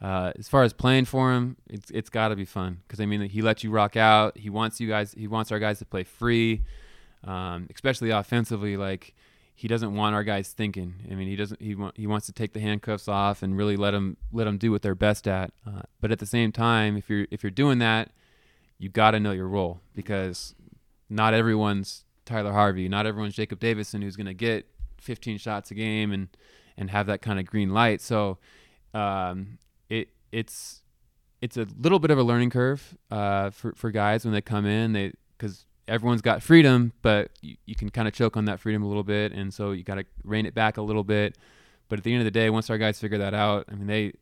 Uh, as far as playing for him, it's it's got to be fun because I mean he lets you rock out. He wants you guys. He wants our guys to play free, um, especially offensively. Like he doesn't want our guys thinking. I mean he doesn't. He want, he wants to take the handcuffs off and really let them let them do what they're best at. Uh, but at the same time, if you're if you're doing that, you got to know your role because not everyone's Tyler Harvey. Not everyone's Jacob Davison who's going to get 15 shots a game and and have that kind of green light. So um, it's it's a little bit of a learning curve uh, for for guys when they come in. They because everyone's got freedom, but you, you can kind of choke on that freedom a little bit, and so you got to rein it back a little bit. But at the end of the day, once our guys figure that out, I mean they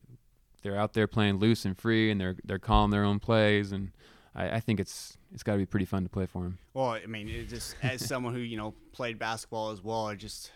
they're out there playing loose and free, and they're they're calling their own plays, and I, I think it's it's got to be pretty fun to play for them. Well, I mean, just as someone who you know played basketball as well, I just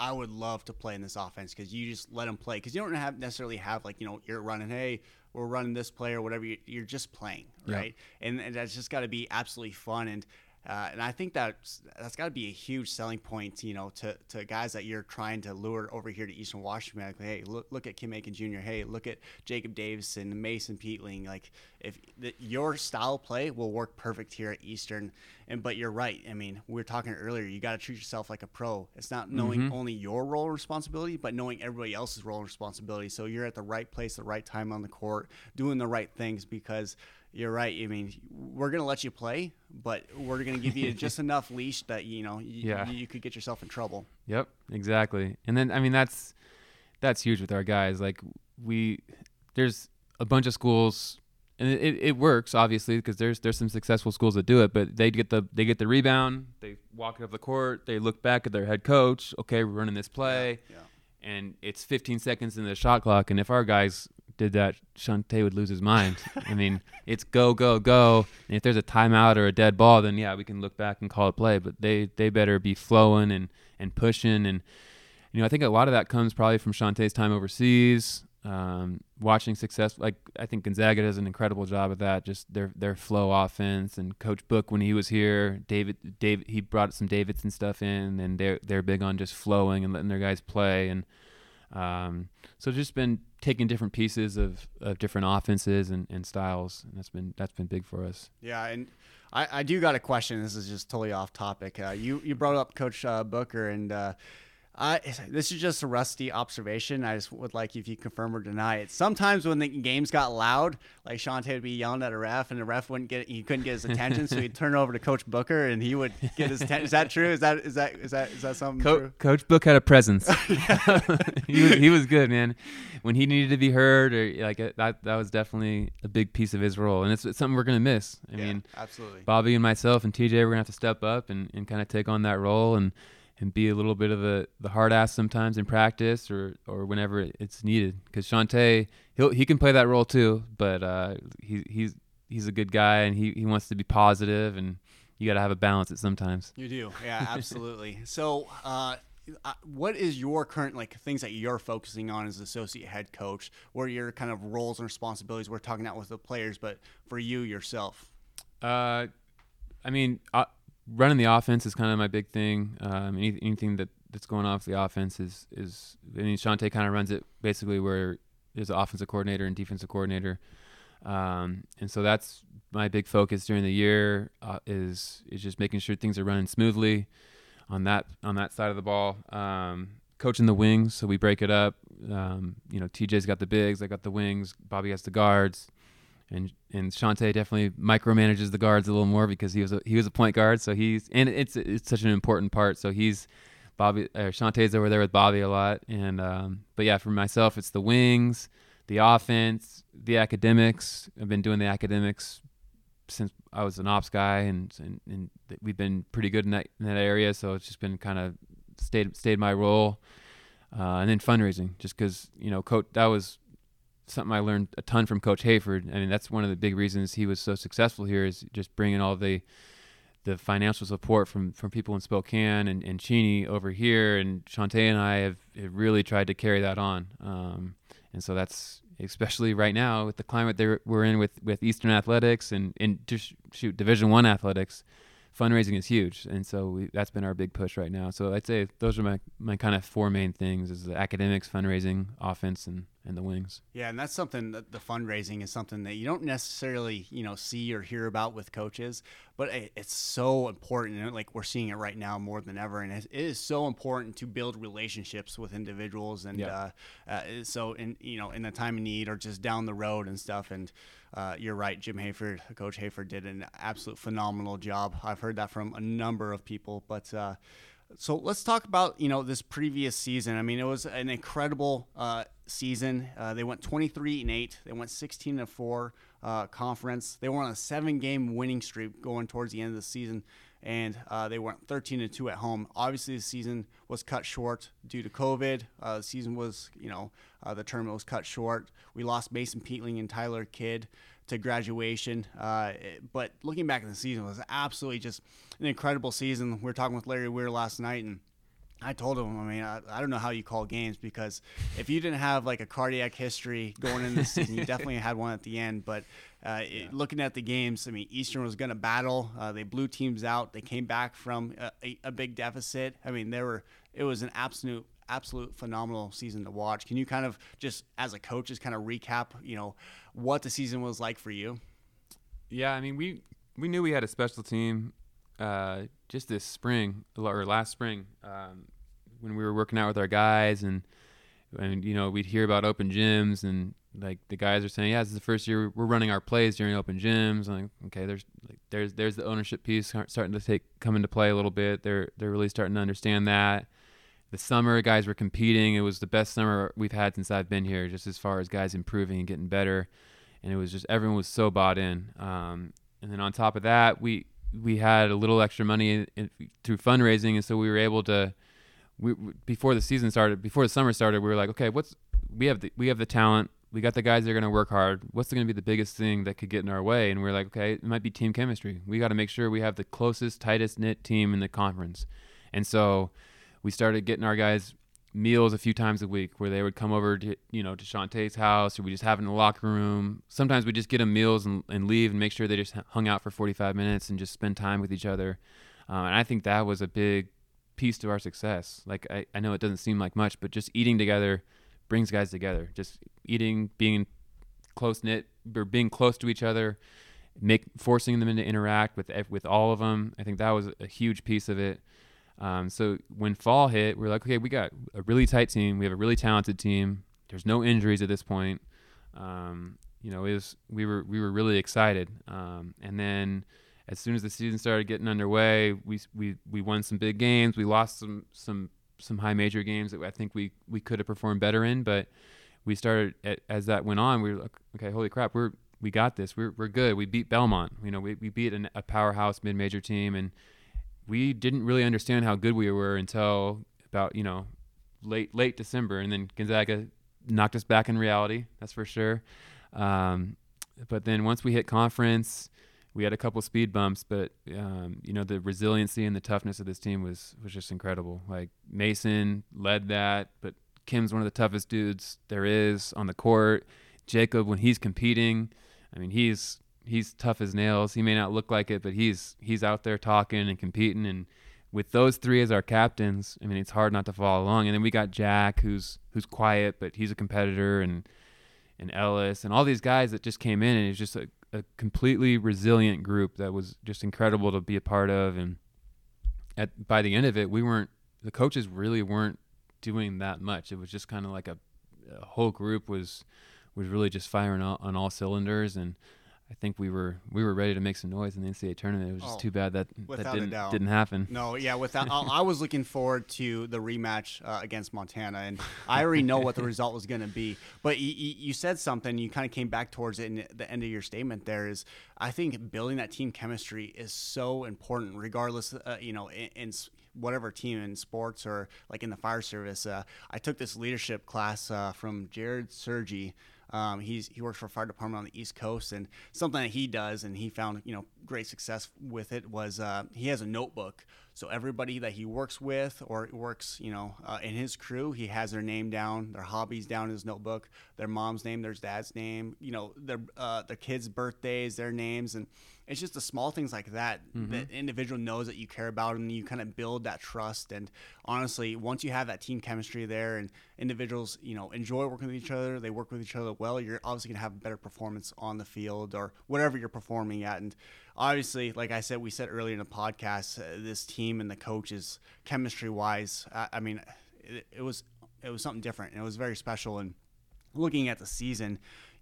I would love to play in this offense because you just let them play because you don't have necessarily have like you know you're running hey we're running this play or whatever you, are just playing right? And, and that's just got to be absolutely fun and uh, and I think that's that's got to be a huge selling point, you know, to, to guys that you're trying to lure over here to Eastern Washington. Like, hey, look look at Kim Aiken Jr. Hey, look at Jacob Davison, Mason Peatling. Like, if the, your style play will work perfect here at Eastern, and but you're right. I mean, we were talking earlier. You got to treat yourself like a pro. It's not knowing mm-hmm. only your role and responsibility, but knowing everybody else's role and responsibility. So you're at the right place, the right time on the court, doing the right things because you're right. I mean, we're gonna let you play, but we're gonna give you just enough leash that you know you, yeah. you could get yourself in trouble. Yep, exactly. And then I mean that's that's huge with our guys. Like we there's a bunch of schools and it, it works obviously because there's there's some successful schools that do it but they get the they get the rebound they walk it up the court they look back at their head coach okay we're running this play yeah, yeah. and it's 15 seconds in the shot clock and if our guys did that, Shantay would lose his mind. I mean, it's go, go, go. And if there's a timeout or a dead ball, then yeah, we can look back and call it play. But they they better be flowing and and pushing. And you know, I think a lot of that comes probably from Shantay's time overseas, um, watching success. Like I think Gonzaga does an incredible job of that. Just their their flow offense and Coach Book when he was here, David David he brought some Davidson stuff in, and they're they're big on just flowing and letting their guys play and. Um, so just been taking different pieces of, of different offenses and, and styles, and that's been that's been big for us. Yeah, and I, I do got a question. This is just totally off topic. Uh, you you brought up Coach uh, Booker, and uh, I, this is just a rusty observation. I just would like if you confirm or deny it. Sometimes when the games got loud, like Shantay would be yelling at a ref, and the ref wouldn't get he couldn't get his attention, so he'd turn over to Coach Booker, and he would get his attention. Is that true? Is that is that is that is that something Co- true? Coach Book had a presence. he was he was good, man. When he needed to be heard, or like uh, that that was definitely a big piece of his role, and it's, it's something we're gonna miss. I yeah, mean, absolutely. Bobby and myself and TJ, we're gonna have to step up and, and kind of take on that role and and be a little bit of the, the hard ass sometimes in practice or, or whenever it's needed. Because Shantay, he he can play that role too, but uh, he he's he's a good guy and he, he wants to be positive and you got to have a balance at sometimes. You do, yeah, absolutely. so, uh, uh, what is your current like things that you're focusing on as associate head coach? What are your kind of roles and responsibilities? We're talking out with the players, but for you yourself. Uh, I mean, running the offense is kind of my big thing. Um, any, anything that that's going off the offense is is I mean Shantay kind of runs it basically where there's an offensive coordinator and defensive coordinator, um, and so that's my big focus during the year uh, is is just making sure things are running smoothly on that on that side of the ball. Um, coaching the wings, so we break it up. Um, you know, TJ's got the bigs, I got the wings, Bobby has the guards, and and Shantay definitely micromanages the guards a little more because he was a, he was a point guard, so he's and it's it's such an important part. So he's Bobby or Shantay's over there with Bobby a lot, and um, but yeah, for myself, it's the wings, the offense, the academics. I've been doing the academics since I was an ops guy, and and, and we've been pretty good in that in that area. So it's just been kind of stayed stayed my role, uh, and then fundraising, just because you know, coach that was something I learned a ton from Coach Hayford. I mean, that's one of the big reasons he was so successful here is just bringing all the the financial support from from people in Spokane and, and Cheney over here, and Shantay and I have, have really tried to carry that on. Um, and so that's especially right now with the climate that we're in with, with Eastern athletics and, and just shoot Division One athletics fundraising is huge, and so we, that's been our big push right now. So I'd say those are my, my kind of four main things: is the academics, fundraising, offense, and and the wings. Yeah, and that's something that the fundraising is something that you don't necessarily you know see or hear about with coaches, but it's so important. And Like we're seeing it right now more than ever, and it is so important to build relationships with individuals, and yeah. uh, uh, so in you know in the time of need or just down the road and stuff, and uh, you're right. Jim Hayford, Coach Hayford, did an absolute phenomenal job. I've heard that from a number of people. But uh, so let's talk about you know this previous season. I mean, it was an incredible uh, season. Uh, they went 23 and eight. They went 16 and four uh, conference. They were on a seven-game winning streak going towards the end of the season and uh, they went 13 and 2 at home. Obviously, the season was cut short due to COVID. Uh, the season was, you know, uh, the tournament was cut short. We lost Mason Peatling and Tyler Kidd to graduation. Uh, but looking back at the season, was absolutely just an incredible season. We were talking with Larry Weir last night, and I told him, I mean, I, I, don't know how you call games because if you didn't have like a cardiac history going into the season, you definitely had one at the end. But uh, yeah. it, looking at the games, I mean, Eastern was going to battle. Uh, they blew teams out. They came back from a, a, big deficit. I mean, there were it was an absolute absolute phenomenal season to watch. Can you kind of just as a coach, just kind of recap, you know, what the season was like for you? Yeah, I mean, we we knew we had a special team uh, just this spring or last spring um, when we were working out with our guys and and you know we'd hear about open gyms and like the guys are saying yeah this is the first year we're running our plays during open gyms like okay there's like there's there's the ownership piece starting to take come into play a little bit they're they're really starting to understand that the summer guys were competing it was the best summer we've had since I've been here just as far as guys improving and getting better and it was just everyone was so bought in um, and then on top of that we we had a little extra money in, in, through fundraising, and so we were able to. We, before the season started, before the summer started, we were like, okay, what's we have the we have the talent, we got the guys that are going to work hard. What's going to be the biggest thing that could get in our way? And we are like, okay, it might be team chemistry. We got to make sure we have the closest, tightest knit team in the conference. And so we started getting our guys meals a few times a week where they would come over to you know to Shantay's house or we just have in the locker room. Sometimes we just get them meals and, and leave and make sure they just hung out for 45 minutes and just spend time with each other. Um, and I think that was a big piece to our success. Like I, I know it doesn't seem like much, but just eating together brings guys together. Just eating, being close knit, or being close to each other, make forcing them to interact with with all of them. I think that was a huge piece of it. Um, so when fall hit, we are like, okay, we got a really tight team. We have a really talented team. There's no injuries at this point. Um, you know, was we were we were really excited. Um, and then as soon as the season started getting underway, we we we won some big games. We lost some some some high major games that I think we we could have performed better in. But we started as that went on. We were like, okay, holy crap, we're we got this. We're we're good. We beat Belmont. You know, we we beat an, a powerhouse mid major team and we didn't really understand how good we were until about you know late late December, and then Gonzaga knocked us back in reality. That's for sure. Um, but then once we hit conference, we had a couple speed bumps, but um, you know the resiliency and the toughness of this team was was just incredible. Like Mason led that, but Kim's one of the toughest dudes there is on the court. Jacob, when he's competing, I mean he's he's tough as nails. He may not look like it, but he's he's out there talking and competing. And with those three as our captains, I mean, it's hard not to follow along. And then we got Jack, who's who's quiet, but he's a competitor, and and Ellis, and all these guys that just came in, and it's just a, a completely resilient group that was just incredible to be a part of. And at by the end of it, we weren't the coaches really weren't doing that much. It was just kind of like a, a, whole group was was really just firing on all cylinders, and I think we were we were ready to make some noise in the NCAA tournament. It was just Oh, too bad that that didn't didn't happen. No, yeah, without I, was looking forward to the rematch uh, against Montana, and I already know what the result was going to be. But you, you you said something, you kind of came back towards it in the end of your statement. There is, I think, building that team chemistry is so important, regardless, uh, you know, in, in whatever team in sports or like in the fire service. Uh, I took this leadership class uh, from Jared Sergi. Um, he's he works for a fire department on the East Coast, and something that he does, and he found you know great success with it was uh, he has a notebook. So everybody that he works with or works you know uh, in his crew, he has their name down, their hobbies down in his notebook, their mom's name, their dad's name, you know their uh, their kids' birthdays, their names, and it's just the small things like that that individual knows that you care about, and you kind of build that trust. And honestly, once you have that team chemistry there, and individuals you know enjoy working with each other, they work with each other well, you're obviously gonna have better performance on the field or whatever you're performing at. And obviously, like I said, we said earlier in the podcast, uh, this team and the coaches, chemistry wise, I, I mean, it, it was it was something different, and it was very special. And looking at the season,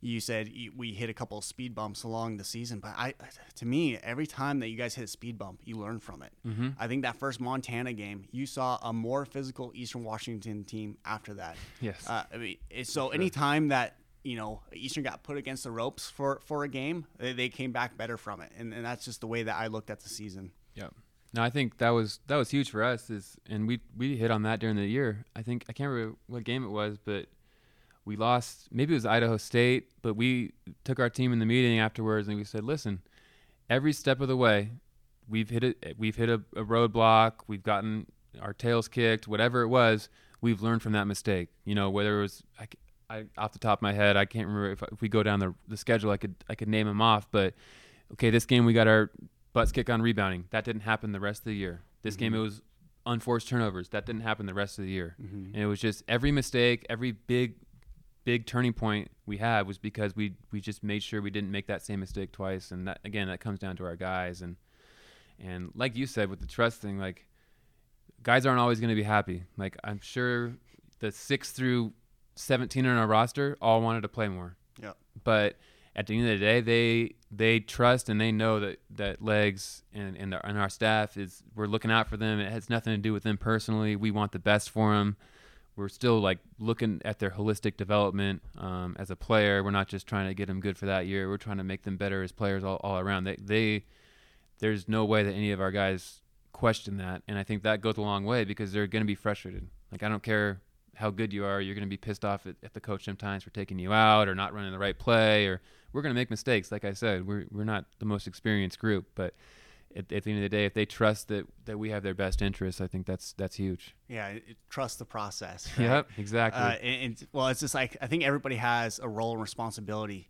you said we hit a couple of speed bumps along the season, but I, to me, every time that you guys hit a speed bump, you learn from it. Mm-hmm. I think that first Montana game, you saw a more physical Eastern Washington team after that. Yes. Uh, I mean, it's, so anytime that you know Eastern got put against the ropes for for a game, they, they came back better from it, and, and that's just the way that I looked at the season. Yeah. No, I think that was that was huge for us. Is and we we hit on that during the year. I think I can't remember what game it was, but we lost. Maybe it was Idaho State, but we took our team in the meeting afterwards and we said, "Listen, every step of the way, we've hit it. We've hit a, a roadblock. We've gotten our tails kicked. Whatever it was, we've learned from that mistake. You know, whether it was I, I- off the top of my head, I can't remember if, if we go down the the schedule. I could I could name them off, but okay, this game we got our butts kicked on rebounding. That didn't happen the rest of the year. This game mm-hmm. it was unforced turnovers. That didn't happen the rest of the year. Mm-hmm. And it was just every mistake, every big big turning point we had was because we we just made sure we didn't make that same mistake twice. And that again, that comes down to our guys and and like you said with the trust thing, like guys aren't always going to be happy. Like I'm sure the six through 17 on our roster all wanted to play more Yeah. but at the end of the day, they they trust and they know that that legs and and, our- and our staff is we're looking out for them. It has nothing to do with them personally. We want the best for them. We're still like looking at their holistic development um, as a player. We're not just trying to get them good for that year. We're trying to make them better as players all, all around. They they there's no way that any of our guys question that, and I think that goes a long way because they're going to be frustrated. Like I don't care how good you are, you're going to be pissed off at, at the coach sometimes for taking you out or not running the right play, or we're going to make mistakes. Like I said, we're we're not the most experienced group, but at, at the end of the day, if they trust that that we have their best interests, I think that's that's huge. Yeah, it, trust the process. right? Yep, exactly. Uh, and, and- well, it's just like I think everybody has a role and responsibility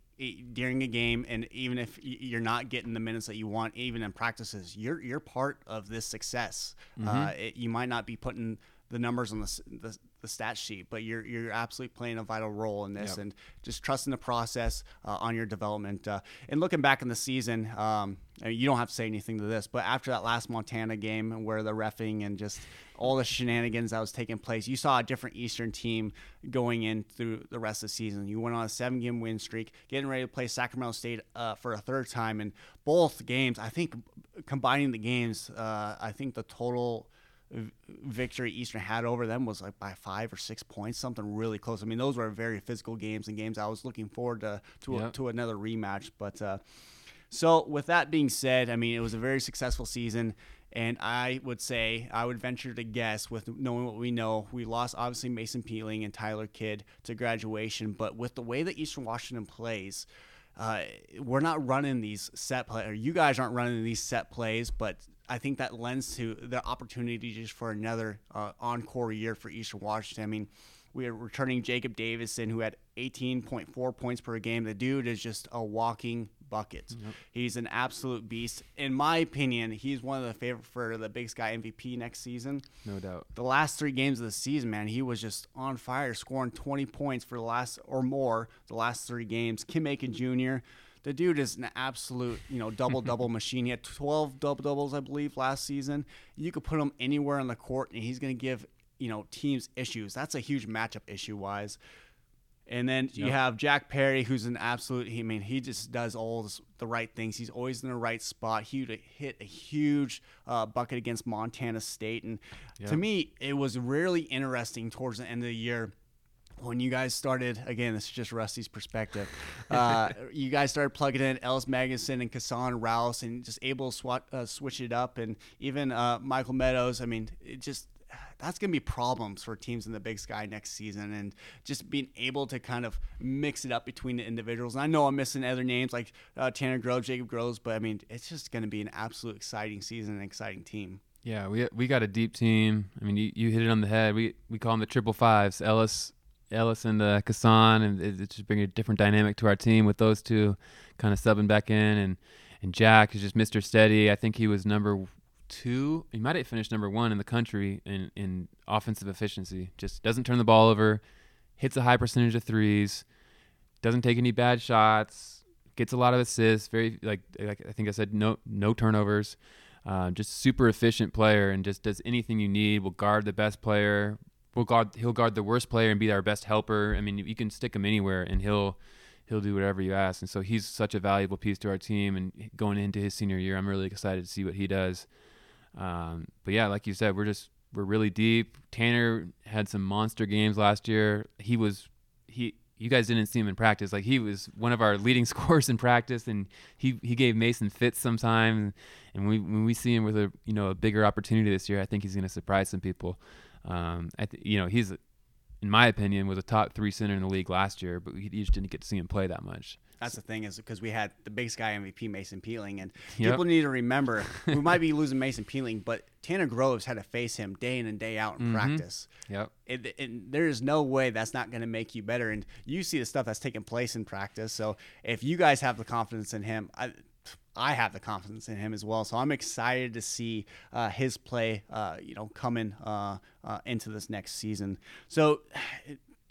during a game, and even if you're not getting the minutes that you want, even in practices, you're you're part of this success. Uh, it, you might not be putting the numbers on the, the the stat sheet, but you're you're absolutely playing a vital role in this, Yep. and just trusting the process uh, on your development. Uh, and looking back in the season, um, I mean, you don't have to say anything to this, but after that last Montana game where the refing and just all the shenanigans that was taking place, you saw a different Eastern team going in through the rest of the season. You went on a seven game win streak, getting ready to play Sacramento State uh, for a third time. And both games, I think, combining the games, uh, I think the total victory Eastern had over them was like by five or six points, something really close. I mean, those were very physical games and games I was looking forward to to, Yep. to another rematch. But uh, so with that being said, I mean, it was a very successful season. And I would say, I would venture to guess, with knowing what we know, we lost obviously Mason Peatling and Tyler Kidd to graduation. But with the way that Eastern Washington plays, uh, we're not running these set play, or you guys aren't running these set plays, but I think that lends to the opportunity just for another uh, encore year for Eastern Washington. I mean, we are returning Jacob Davison, who had 18.4 points per game. The dude is just a walking buckets. Yep. He's an absolute beast. In my opinion, he's one of the favorite for the Big Sky MVP next season. No doubt. The last three games of the season, man, he was just on fire, scoring 20 points for the last or more the last three games. Kim Aiken Jr. The dude is an absolute, you know, double double machine. He had 12 double doubles, I believe, last season. You could put him anywhere on the court, and he's going to give you know teams issues. That's a huge matchup issue wise. And then yep. you have Jack Perry, who's an absolute. I mean, he just does all this, the right things. He's always in the right spot. He would hit a huge uh, bucket against Montana State, and yep. to me, it was really interesting towards the end of the year when you guys started again this is just rusty's perspective uh, you guys started plugging in ellis magnuson and casson rouse and just able to swat, uh, switch it up and even uh, michael meadows i mean it just that's going to be problems for teams in the Big Sky next season, and just being able to kind of mix it up between the individuals. And I know I'm missing other names like uh, Tanner Groves, Jacob Groves, but I mean it's just going to be an absolute exciting season, and exciting team. Yeah, we we got a deep team. I mean, you, you hit it on the head. We we call them the triple fives: Ellis, Ellis, and uh, Casson, and it, it's just bringing a different dynamic to our team with those two kind of subbing back in, and and Jack is just Mr. Steady. I think he was number two. He might have finished number one in the country in in offensive efficiency. Just doesn't turn the ball over, hits a high percentage of threes, doesn't take any bad shots, gets a lot of assists. Very like, like I think I said, no no turnovers. Uh, just super efficient player and just does anything you need. Will guard the best player. Will guard he'll guard the worst player and be our best helper. I mean, you can stick him anywhere and he'll he'll do whatever you ask. And so he's such a valuable piece to our team. And going into his senior year, I'm really excited to see what he does. Um, but yeah, like you said, we're just we're really deep. Tanner had some monster games last year. He was he you guys didn't see him in practice. Like he was one of our leading scorers in practice, and he he gave Mason fits sometimes. And we, when we see him with a you know a bigger opportunity this year, I think he's going to surprise some people. Um, I th- you know he's in my opinion was a top three center in the league last year, but we just didn't get to see him play that much. That's the thing is because we had the Big Sky MVP Mason Peatling, and yep. people need to remember we might be losing Mason Peatling, but Tanner Groves had to face him day in and day out in mm-hmm. practice. Yep. It, it, there is no way that's not going to make you better, and you see the stuff that's taking place in practice. So if you guys have the confidence in him, I, I have the confidence in him as well. So I'm excited to see uh, his play, uh, you know, coming uh, uh into this next season. So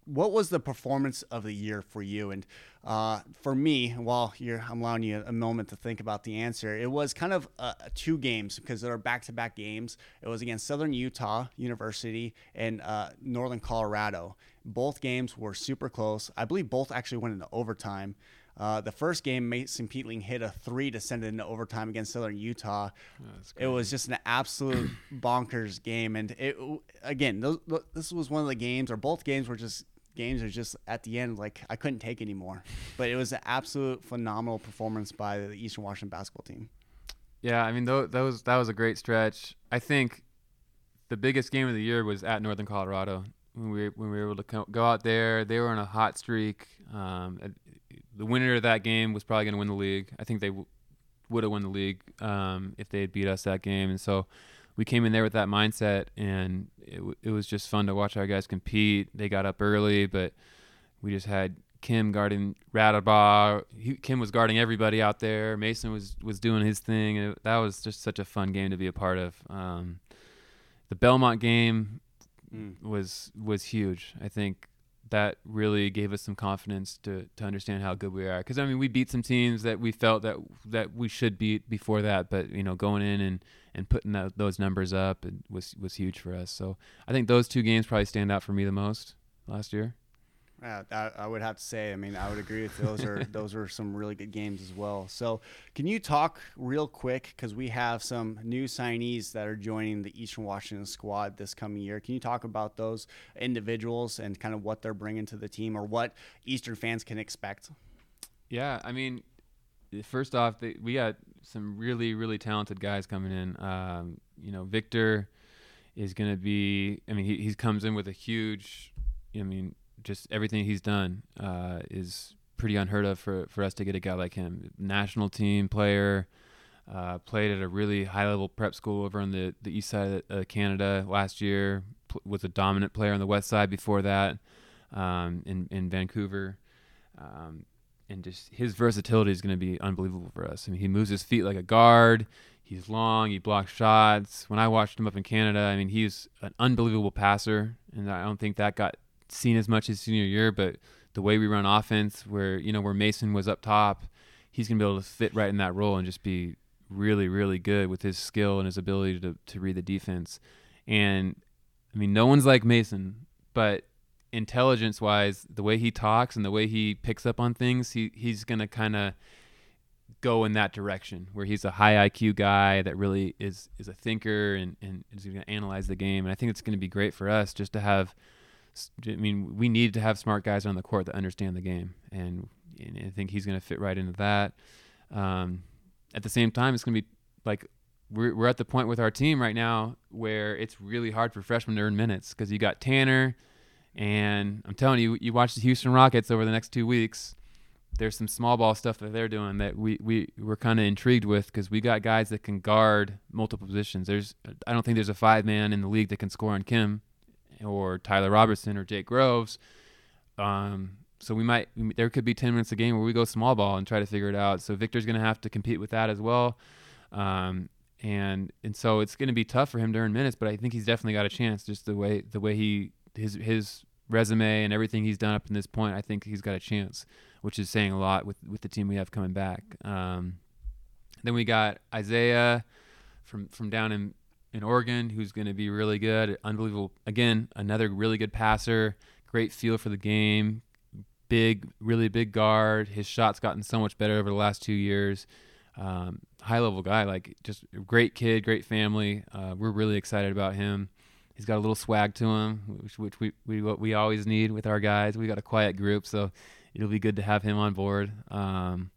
what was the performance of the year for you? And uh, for me, while I'm allowing you a moment to think about the answer, it was kind of uh, two games because they are back-to-back games. It was against Southern Utah University and Northern Colorado. Both games were super close. I believe both actually went into overtime. Uh, the first game, Mason Peatling hit a three to send it into overtime against Southern Utah. It was just an absolute bonkers game, and it again, those, this was one of the games, or both games were just games are just at the end like I couldn't take anymore. But it was an absolute phenomenal performance by the Eastern Washington basketball team. Yeah, I mean th- that was that was a great stretch. I think the biggest game of the year was at Northern Colorado when we when we were able to co- go out there. They were on a hot streak. Um, the winner of that game was probably going to win the league. I think they w- would have won the league um, if they had beat us that game. And so we came in there with that mindset, and it, it was just fun to watch our guys compete. They got up early, but we just had Kim guarding Radebaugh. Kim was guarding everybody out there. Mason was was doing his thing. It, that was just such a fun game to be a part of. Um, the Belmont game mm. was was huge. I think that really gave us some confidence to to understand how good we are. Because I mean, we beat some teams that we felt that that we should beat before that, but you know, going in and and putting that, those numbers up was was huge for us. So I think those two games probably stand out for me the most last year. Yeah, I, I, would have to say. I mean, I would agree with those. Are those are some really good games as well. So, can you talk real quick because we have some new signees that are joining the Eastern Washington squad this coming year? Can you talk about those individuals and kind of what they're bringing to the team or what Eastern fans can expect? Yeah, I mean, first off, they, we got some really really talented guys coming in. Um, you know, Victor is going to be. I mean, he he comes in with a huge. I mean just everything he's done uh, is pretty unheard of for, for us to get a guy like him. National team player, uh, played at a really high level prep school over on the, the east side of Canada last year, pl- was a dominant player on the west side before that um, in, in Vancouver. Um, and just his versatility is going to be unbelievable for us. I mean, he moves his feet like a guard. He's long. He blocks shots. When I watched him up in Canada, I mean, he's an unbelievable passer, and I don't think that got seen as much his senior year. But the way we run offense, where you know where Mason was up top, he's gonna be able to fit right in that role and just be really, really good with his skill and his ability to to read the defense. And I mean, no one's like Mason, but intelligence wise, the way he talks and the way he picks up on things, he he's gonna kind of go in that direction where he's a high IQ guy that really is is a thinker and, and is going to analyze the game. And I think it's going to be great for us just to have. I mean, we need to have smart guys on the court that understand the game, and, and I think he's going to fit right into that. Um, at the same time, it's going to be like we're we're at the point with our team right now where it's really hard for freshmen to earn minutes because you got Tanner, and I'm telling you, you watch the Houston Rockets over the next two weeks there's some small ball stuff that they're doing that we we we're kind of intrigued with because we got guys that can guard multiple positions. There's I don't think there's a five man in the league that can score on Kim or Tyler Robertson or Jake Groves. Um, so we might there could be 10 minutes a game where we go small ball and try to figure it out. So Victor's going to have to compete with that as well. Um, and and so it's going to be tough for him earn minutes, but I think he's definitely got a chance just the way the way he his his resume and everything he's done up to this point. I think he's got a chance which is saying a lot with with the team we have coming back. Um, then we got Isaiah from from down in in Oregon, who's going to be really good, unbelievable. Again, another really good passer, great feel for the game, big, really big guard. His shot's gotten so much better over the last two years. Um, high level guy, like just great kid, great family. Uh, we're really excited about him. He's got a little swag to him, which, which we, we what we always need with our guys. We got a quiet group, so it'll be good to have him on board. Um,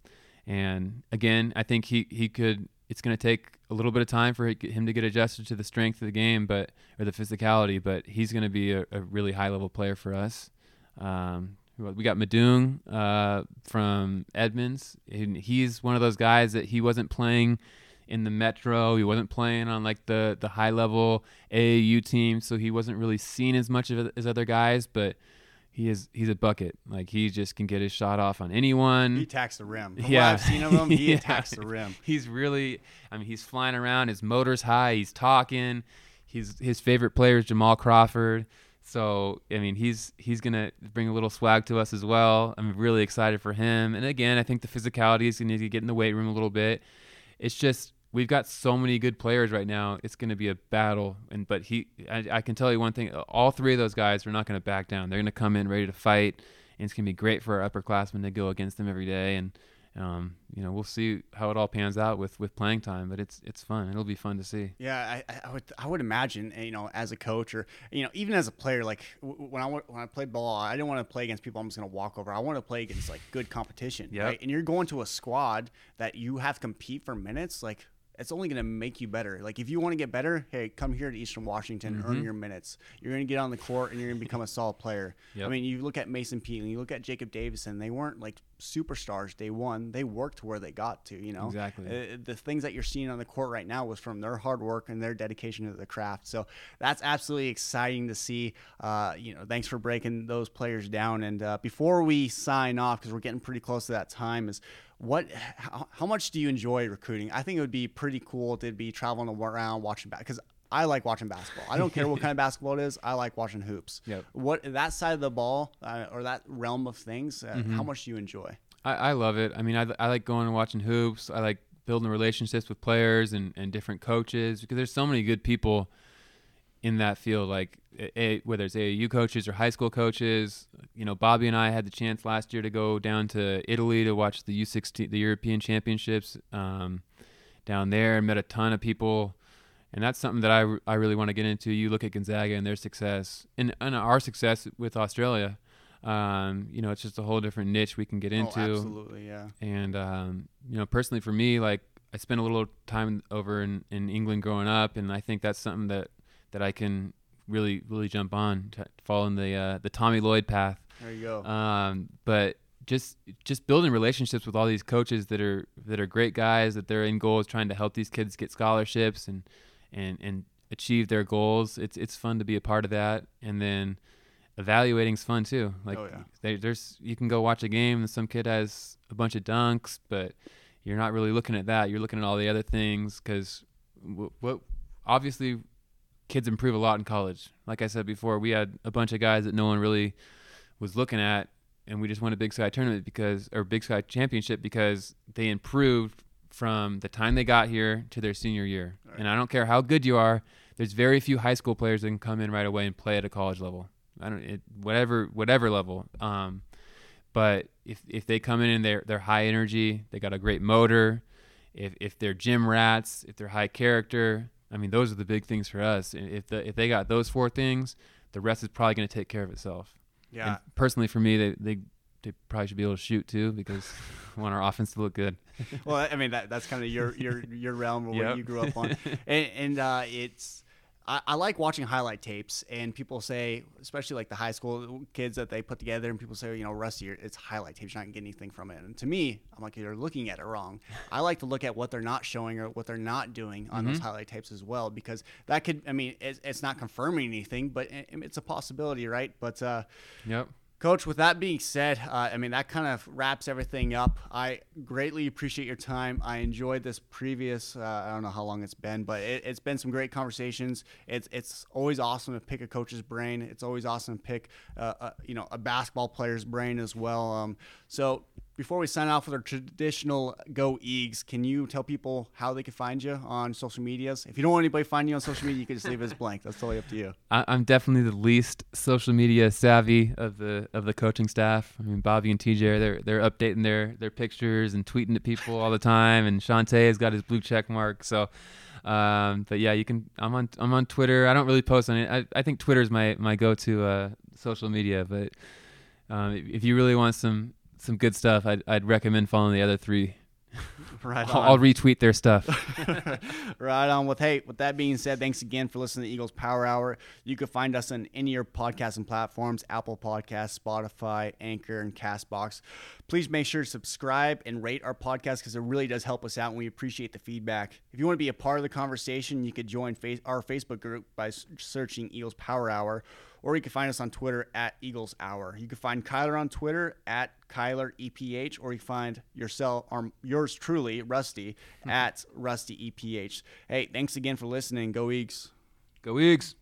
and again, I think he he could. It's going to take a little bit of time for him to get adjusted to the strength of the game, but or the physicality. But he's going to be a, a, really high level player for us. Um, we got Madung uh, from Edmonds. And he's one of those guys that he wasn't playing in the Metro. He wasn't playing on like the the high level AAU team, so he wasn't really seen as much of as other guys. But he is he's a bucket. Like he just can get his shot off on anyone. He attacks the rim. From yeah, I've seen of him, he yeah. attacks the rim. He's really, I mean, he's flying around. His motor's high. He's talking. He's his favorite player is Jamal Crawford. So I mean, he's he's gonna bring a little swag to us as well. I'm really excited for him. And again, I think the physicality is gonna get in the weight room a little bit. It's just we've got so many good players right now. It's going to be a battle. And but he, I, I, can tell you one thing: all three of those guys are not going to back down. They're going to come in ready to fight, and it's going to be great for our upperclassmen to go against them every day. And um, you know, we'll see how it all pans out with with playing time. But it's it's fun. It'll be fun to see. Yeah, I, I would I would imagine you know as a coach or you know even as a player like when I when I played ball, I didn't want to play against people I'm just going to walk over. I want to play against like good competition. Yeah. Right? And you're going to a squad that you have to compete for minutes. Like it's only going to make you better. Like if you want to get better, hey, come here to Eastern Washington, mm-hmm. earn your minutes. You're going to get on the court and you're going to become a solid player. Yep. I mean, you look at Mason and you look at Jacob Davison. They weren't like superstars day one. They worked where they got to. You know, exactly. Uh, the things that you're seeing on the court right now was from their hard work and their dedication to the craft. So that's absolutely exciting to see. Uh, you know, thanks for breaking those players down. And uh, before we sign off, because we're getting pretty close to that time, is what how, how, much do you enjoy recruiting? I think it would be pretty cool to be traveling around watching back because i like watching basketball. I don't care what kind of basketball it is i like watching hoops. Yep. what that side of the ball uh, or that realm of things uh, mm-hmm. how much do you enjoy? I, I love it. I mean I, I like going and watching hoops. I like building relationships with players and, and different coaches because there's so many good people in that field, like a, whether it's AAU coaches or high school coaches. You know, Bobby and I had the chance last year to go down to Italy to watch the U16, the European Championships um, down there, and met a ton of people. And that's something that I, I really want to get into. You look at Gonzaga and their success, and, and our success with Australia. Um, you know, it's just a whole different niche we can get oh, into. Oh, absolutely, yeah. And um, you know, personally for me, like I spent a little time over in, in England growing up, and I think that's something that that I can really really jump on to fall in the uh, the Tommy Lloyd path. There you go. Um, but just just building relationships with all these coaches that are that are great guys that their end goal is trying to help these kids get scholarships and and and achieve their goals. It's it's fun to be a part of that. And then evaluating's fun too. Like Oh, yeah. they, there's you can go watch a game and some kid has a bunch of dunks, but you're not really looking at that. You're looking at all the other things because w- what obviously kids improve a lot in college. Like I said before, we had a bunch of guys that no one really was looking at, and we just won a Big Sky tournament because or Big Sky championship because they improved from the time they got here to their senior year. And I don't care how good you are. There's very few high school players that can come in right away and play at a college level. I don't it, whatever whatever level. Um, but if if they come in and they're they're high energy, they got a great motor. If if they're gym rats, if they're high character, I mean those are the big things for us. If the if they got those four things, the rest is probably going to take care of itself. Yeah. And personally, for me, they they they probably should be able to shoot too because we want our offense to look good. well, I mean that that's kind of your your your realm or what Yep. you grew up on, and, and uh, it's. I, I like watching highlight tapes, and people say, especially like the high school kids that they put together, and people say, you know, Rusty, it's highlight tapes. You're not gonna get anything from it. And to me, I'm like, you're looking at it wrong. I like to look at what they're not showing or what they're not doing on those highlight tapes as well, because that could, I mean, it's, it's not confirming anything, but it's a possibility, right? But uh, Yep. Coach, with that being said, uh, I mean, that kind of wraps everything up. I greatly appreciate your time. I enjoyed this previous, uh, I don't know how long it's been, but it, it's been some great conversations. It's, it's always awesome to pick a coach's brain. It's always awesome to pick, uh, a, you know, a basketball player's brain as well. Um, so before we sign off with our traditional Go Eags, can you tell people how they can find you on social medias? If you don't want anybody to find you on social media, you can just leave it as blank. That's totally up to you. I, I'm definitely the least social media savvy of the of the coaching staff. I mean, Bobby and TJ they're they're updating their their pictures and tweeting at people all the time, and Shantay has got his blue check mark. So, um, but yeah, you can. I'm on I'm on Twitter. I don't really post on it. I, I think Twitter is my my go to uh, social media. But um, if you really want some some good stuff, I'd I'd recommend following the other three. Right I'll, I'll retweet their stuff. right on. With hey, with that being said, thanks again for listening to Eagles Power Hour. You can find us on any of your podcasting platforms: Apple Podcasts, Spotify, Anchor, and Castbox. Please make sure to subscribe and rate our podcast because it really does help us out, and we appreciate the feedback. If you want to be a part of the conversation, you could join face- our Facebook group by s- searching Eagles Power Hour. Or you can find us on Twitter at Eagles Hour. You can find Kyler on Twitter at Kyler EPH, or you can find yourself, or yours truly, Rusty, hmm. at Rusty EPH. Hey, thanks again for listening. Go Eagles. Go Eagles.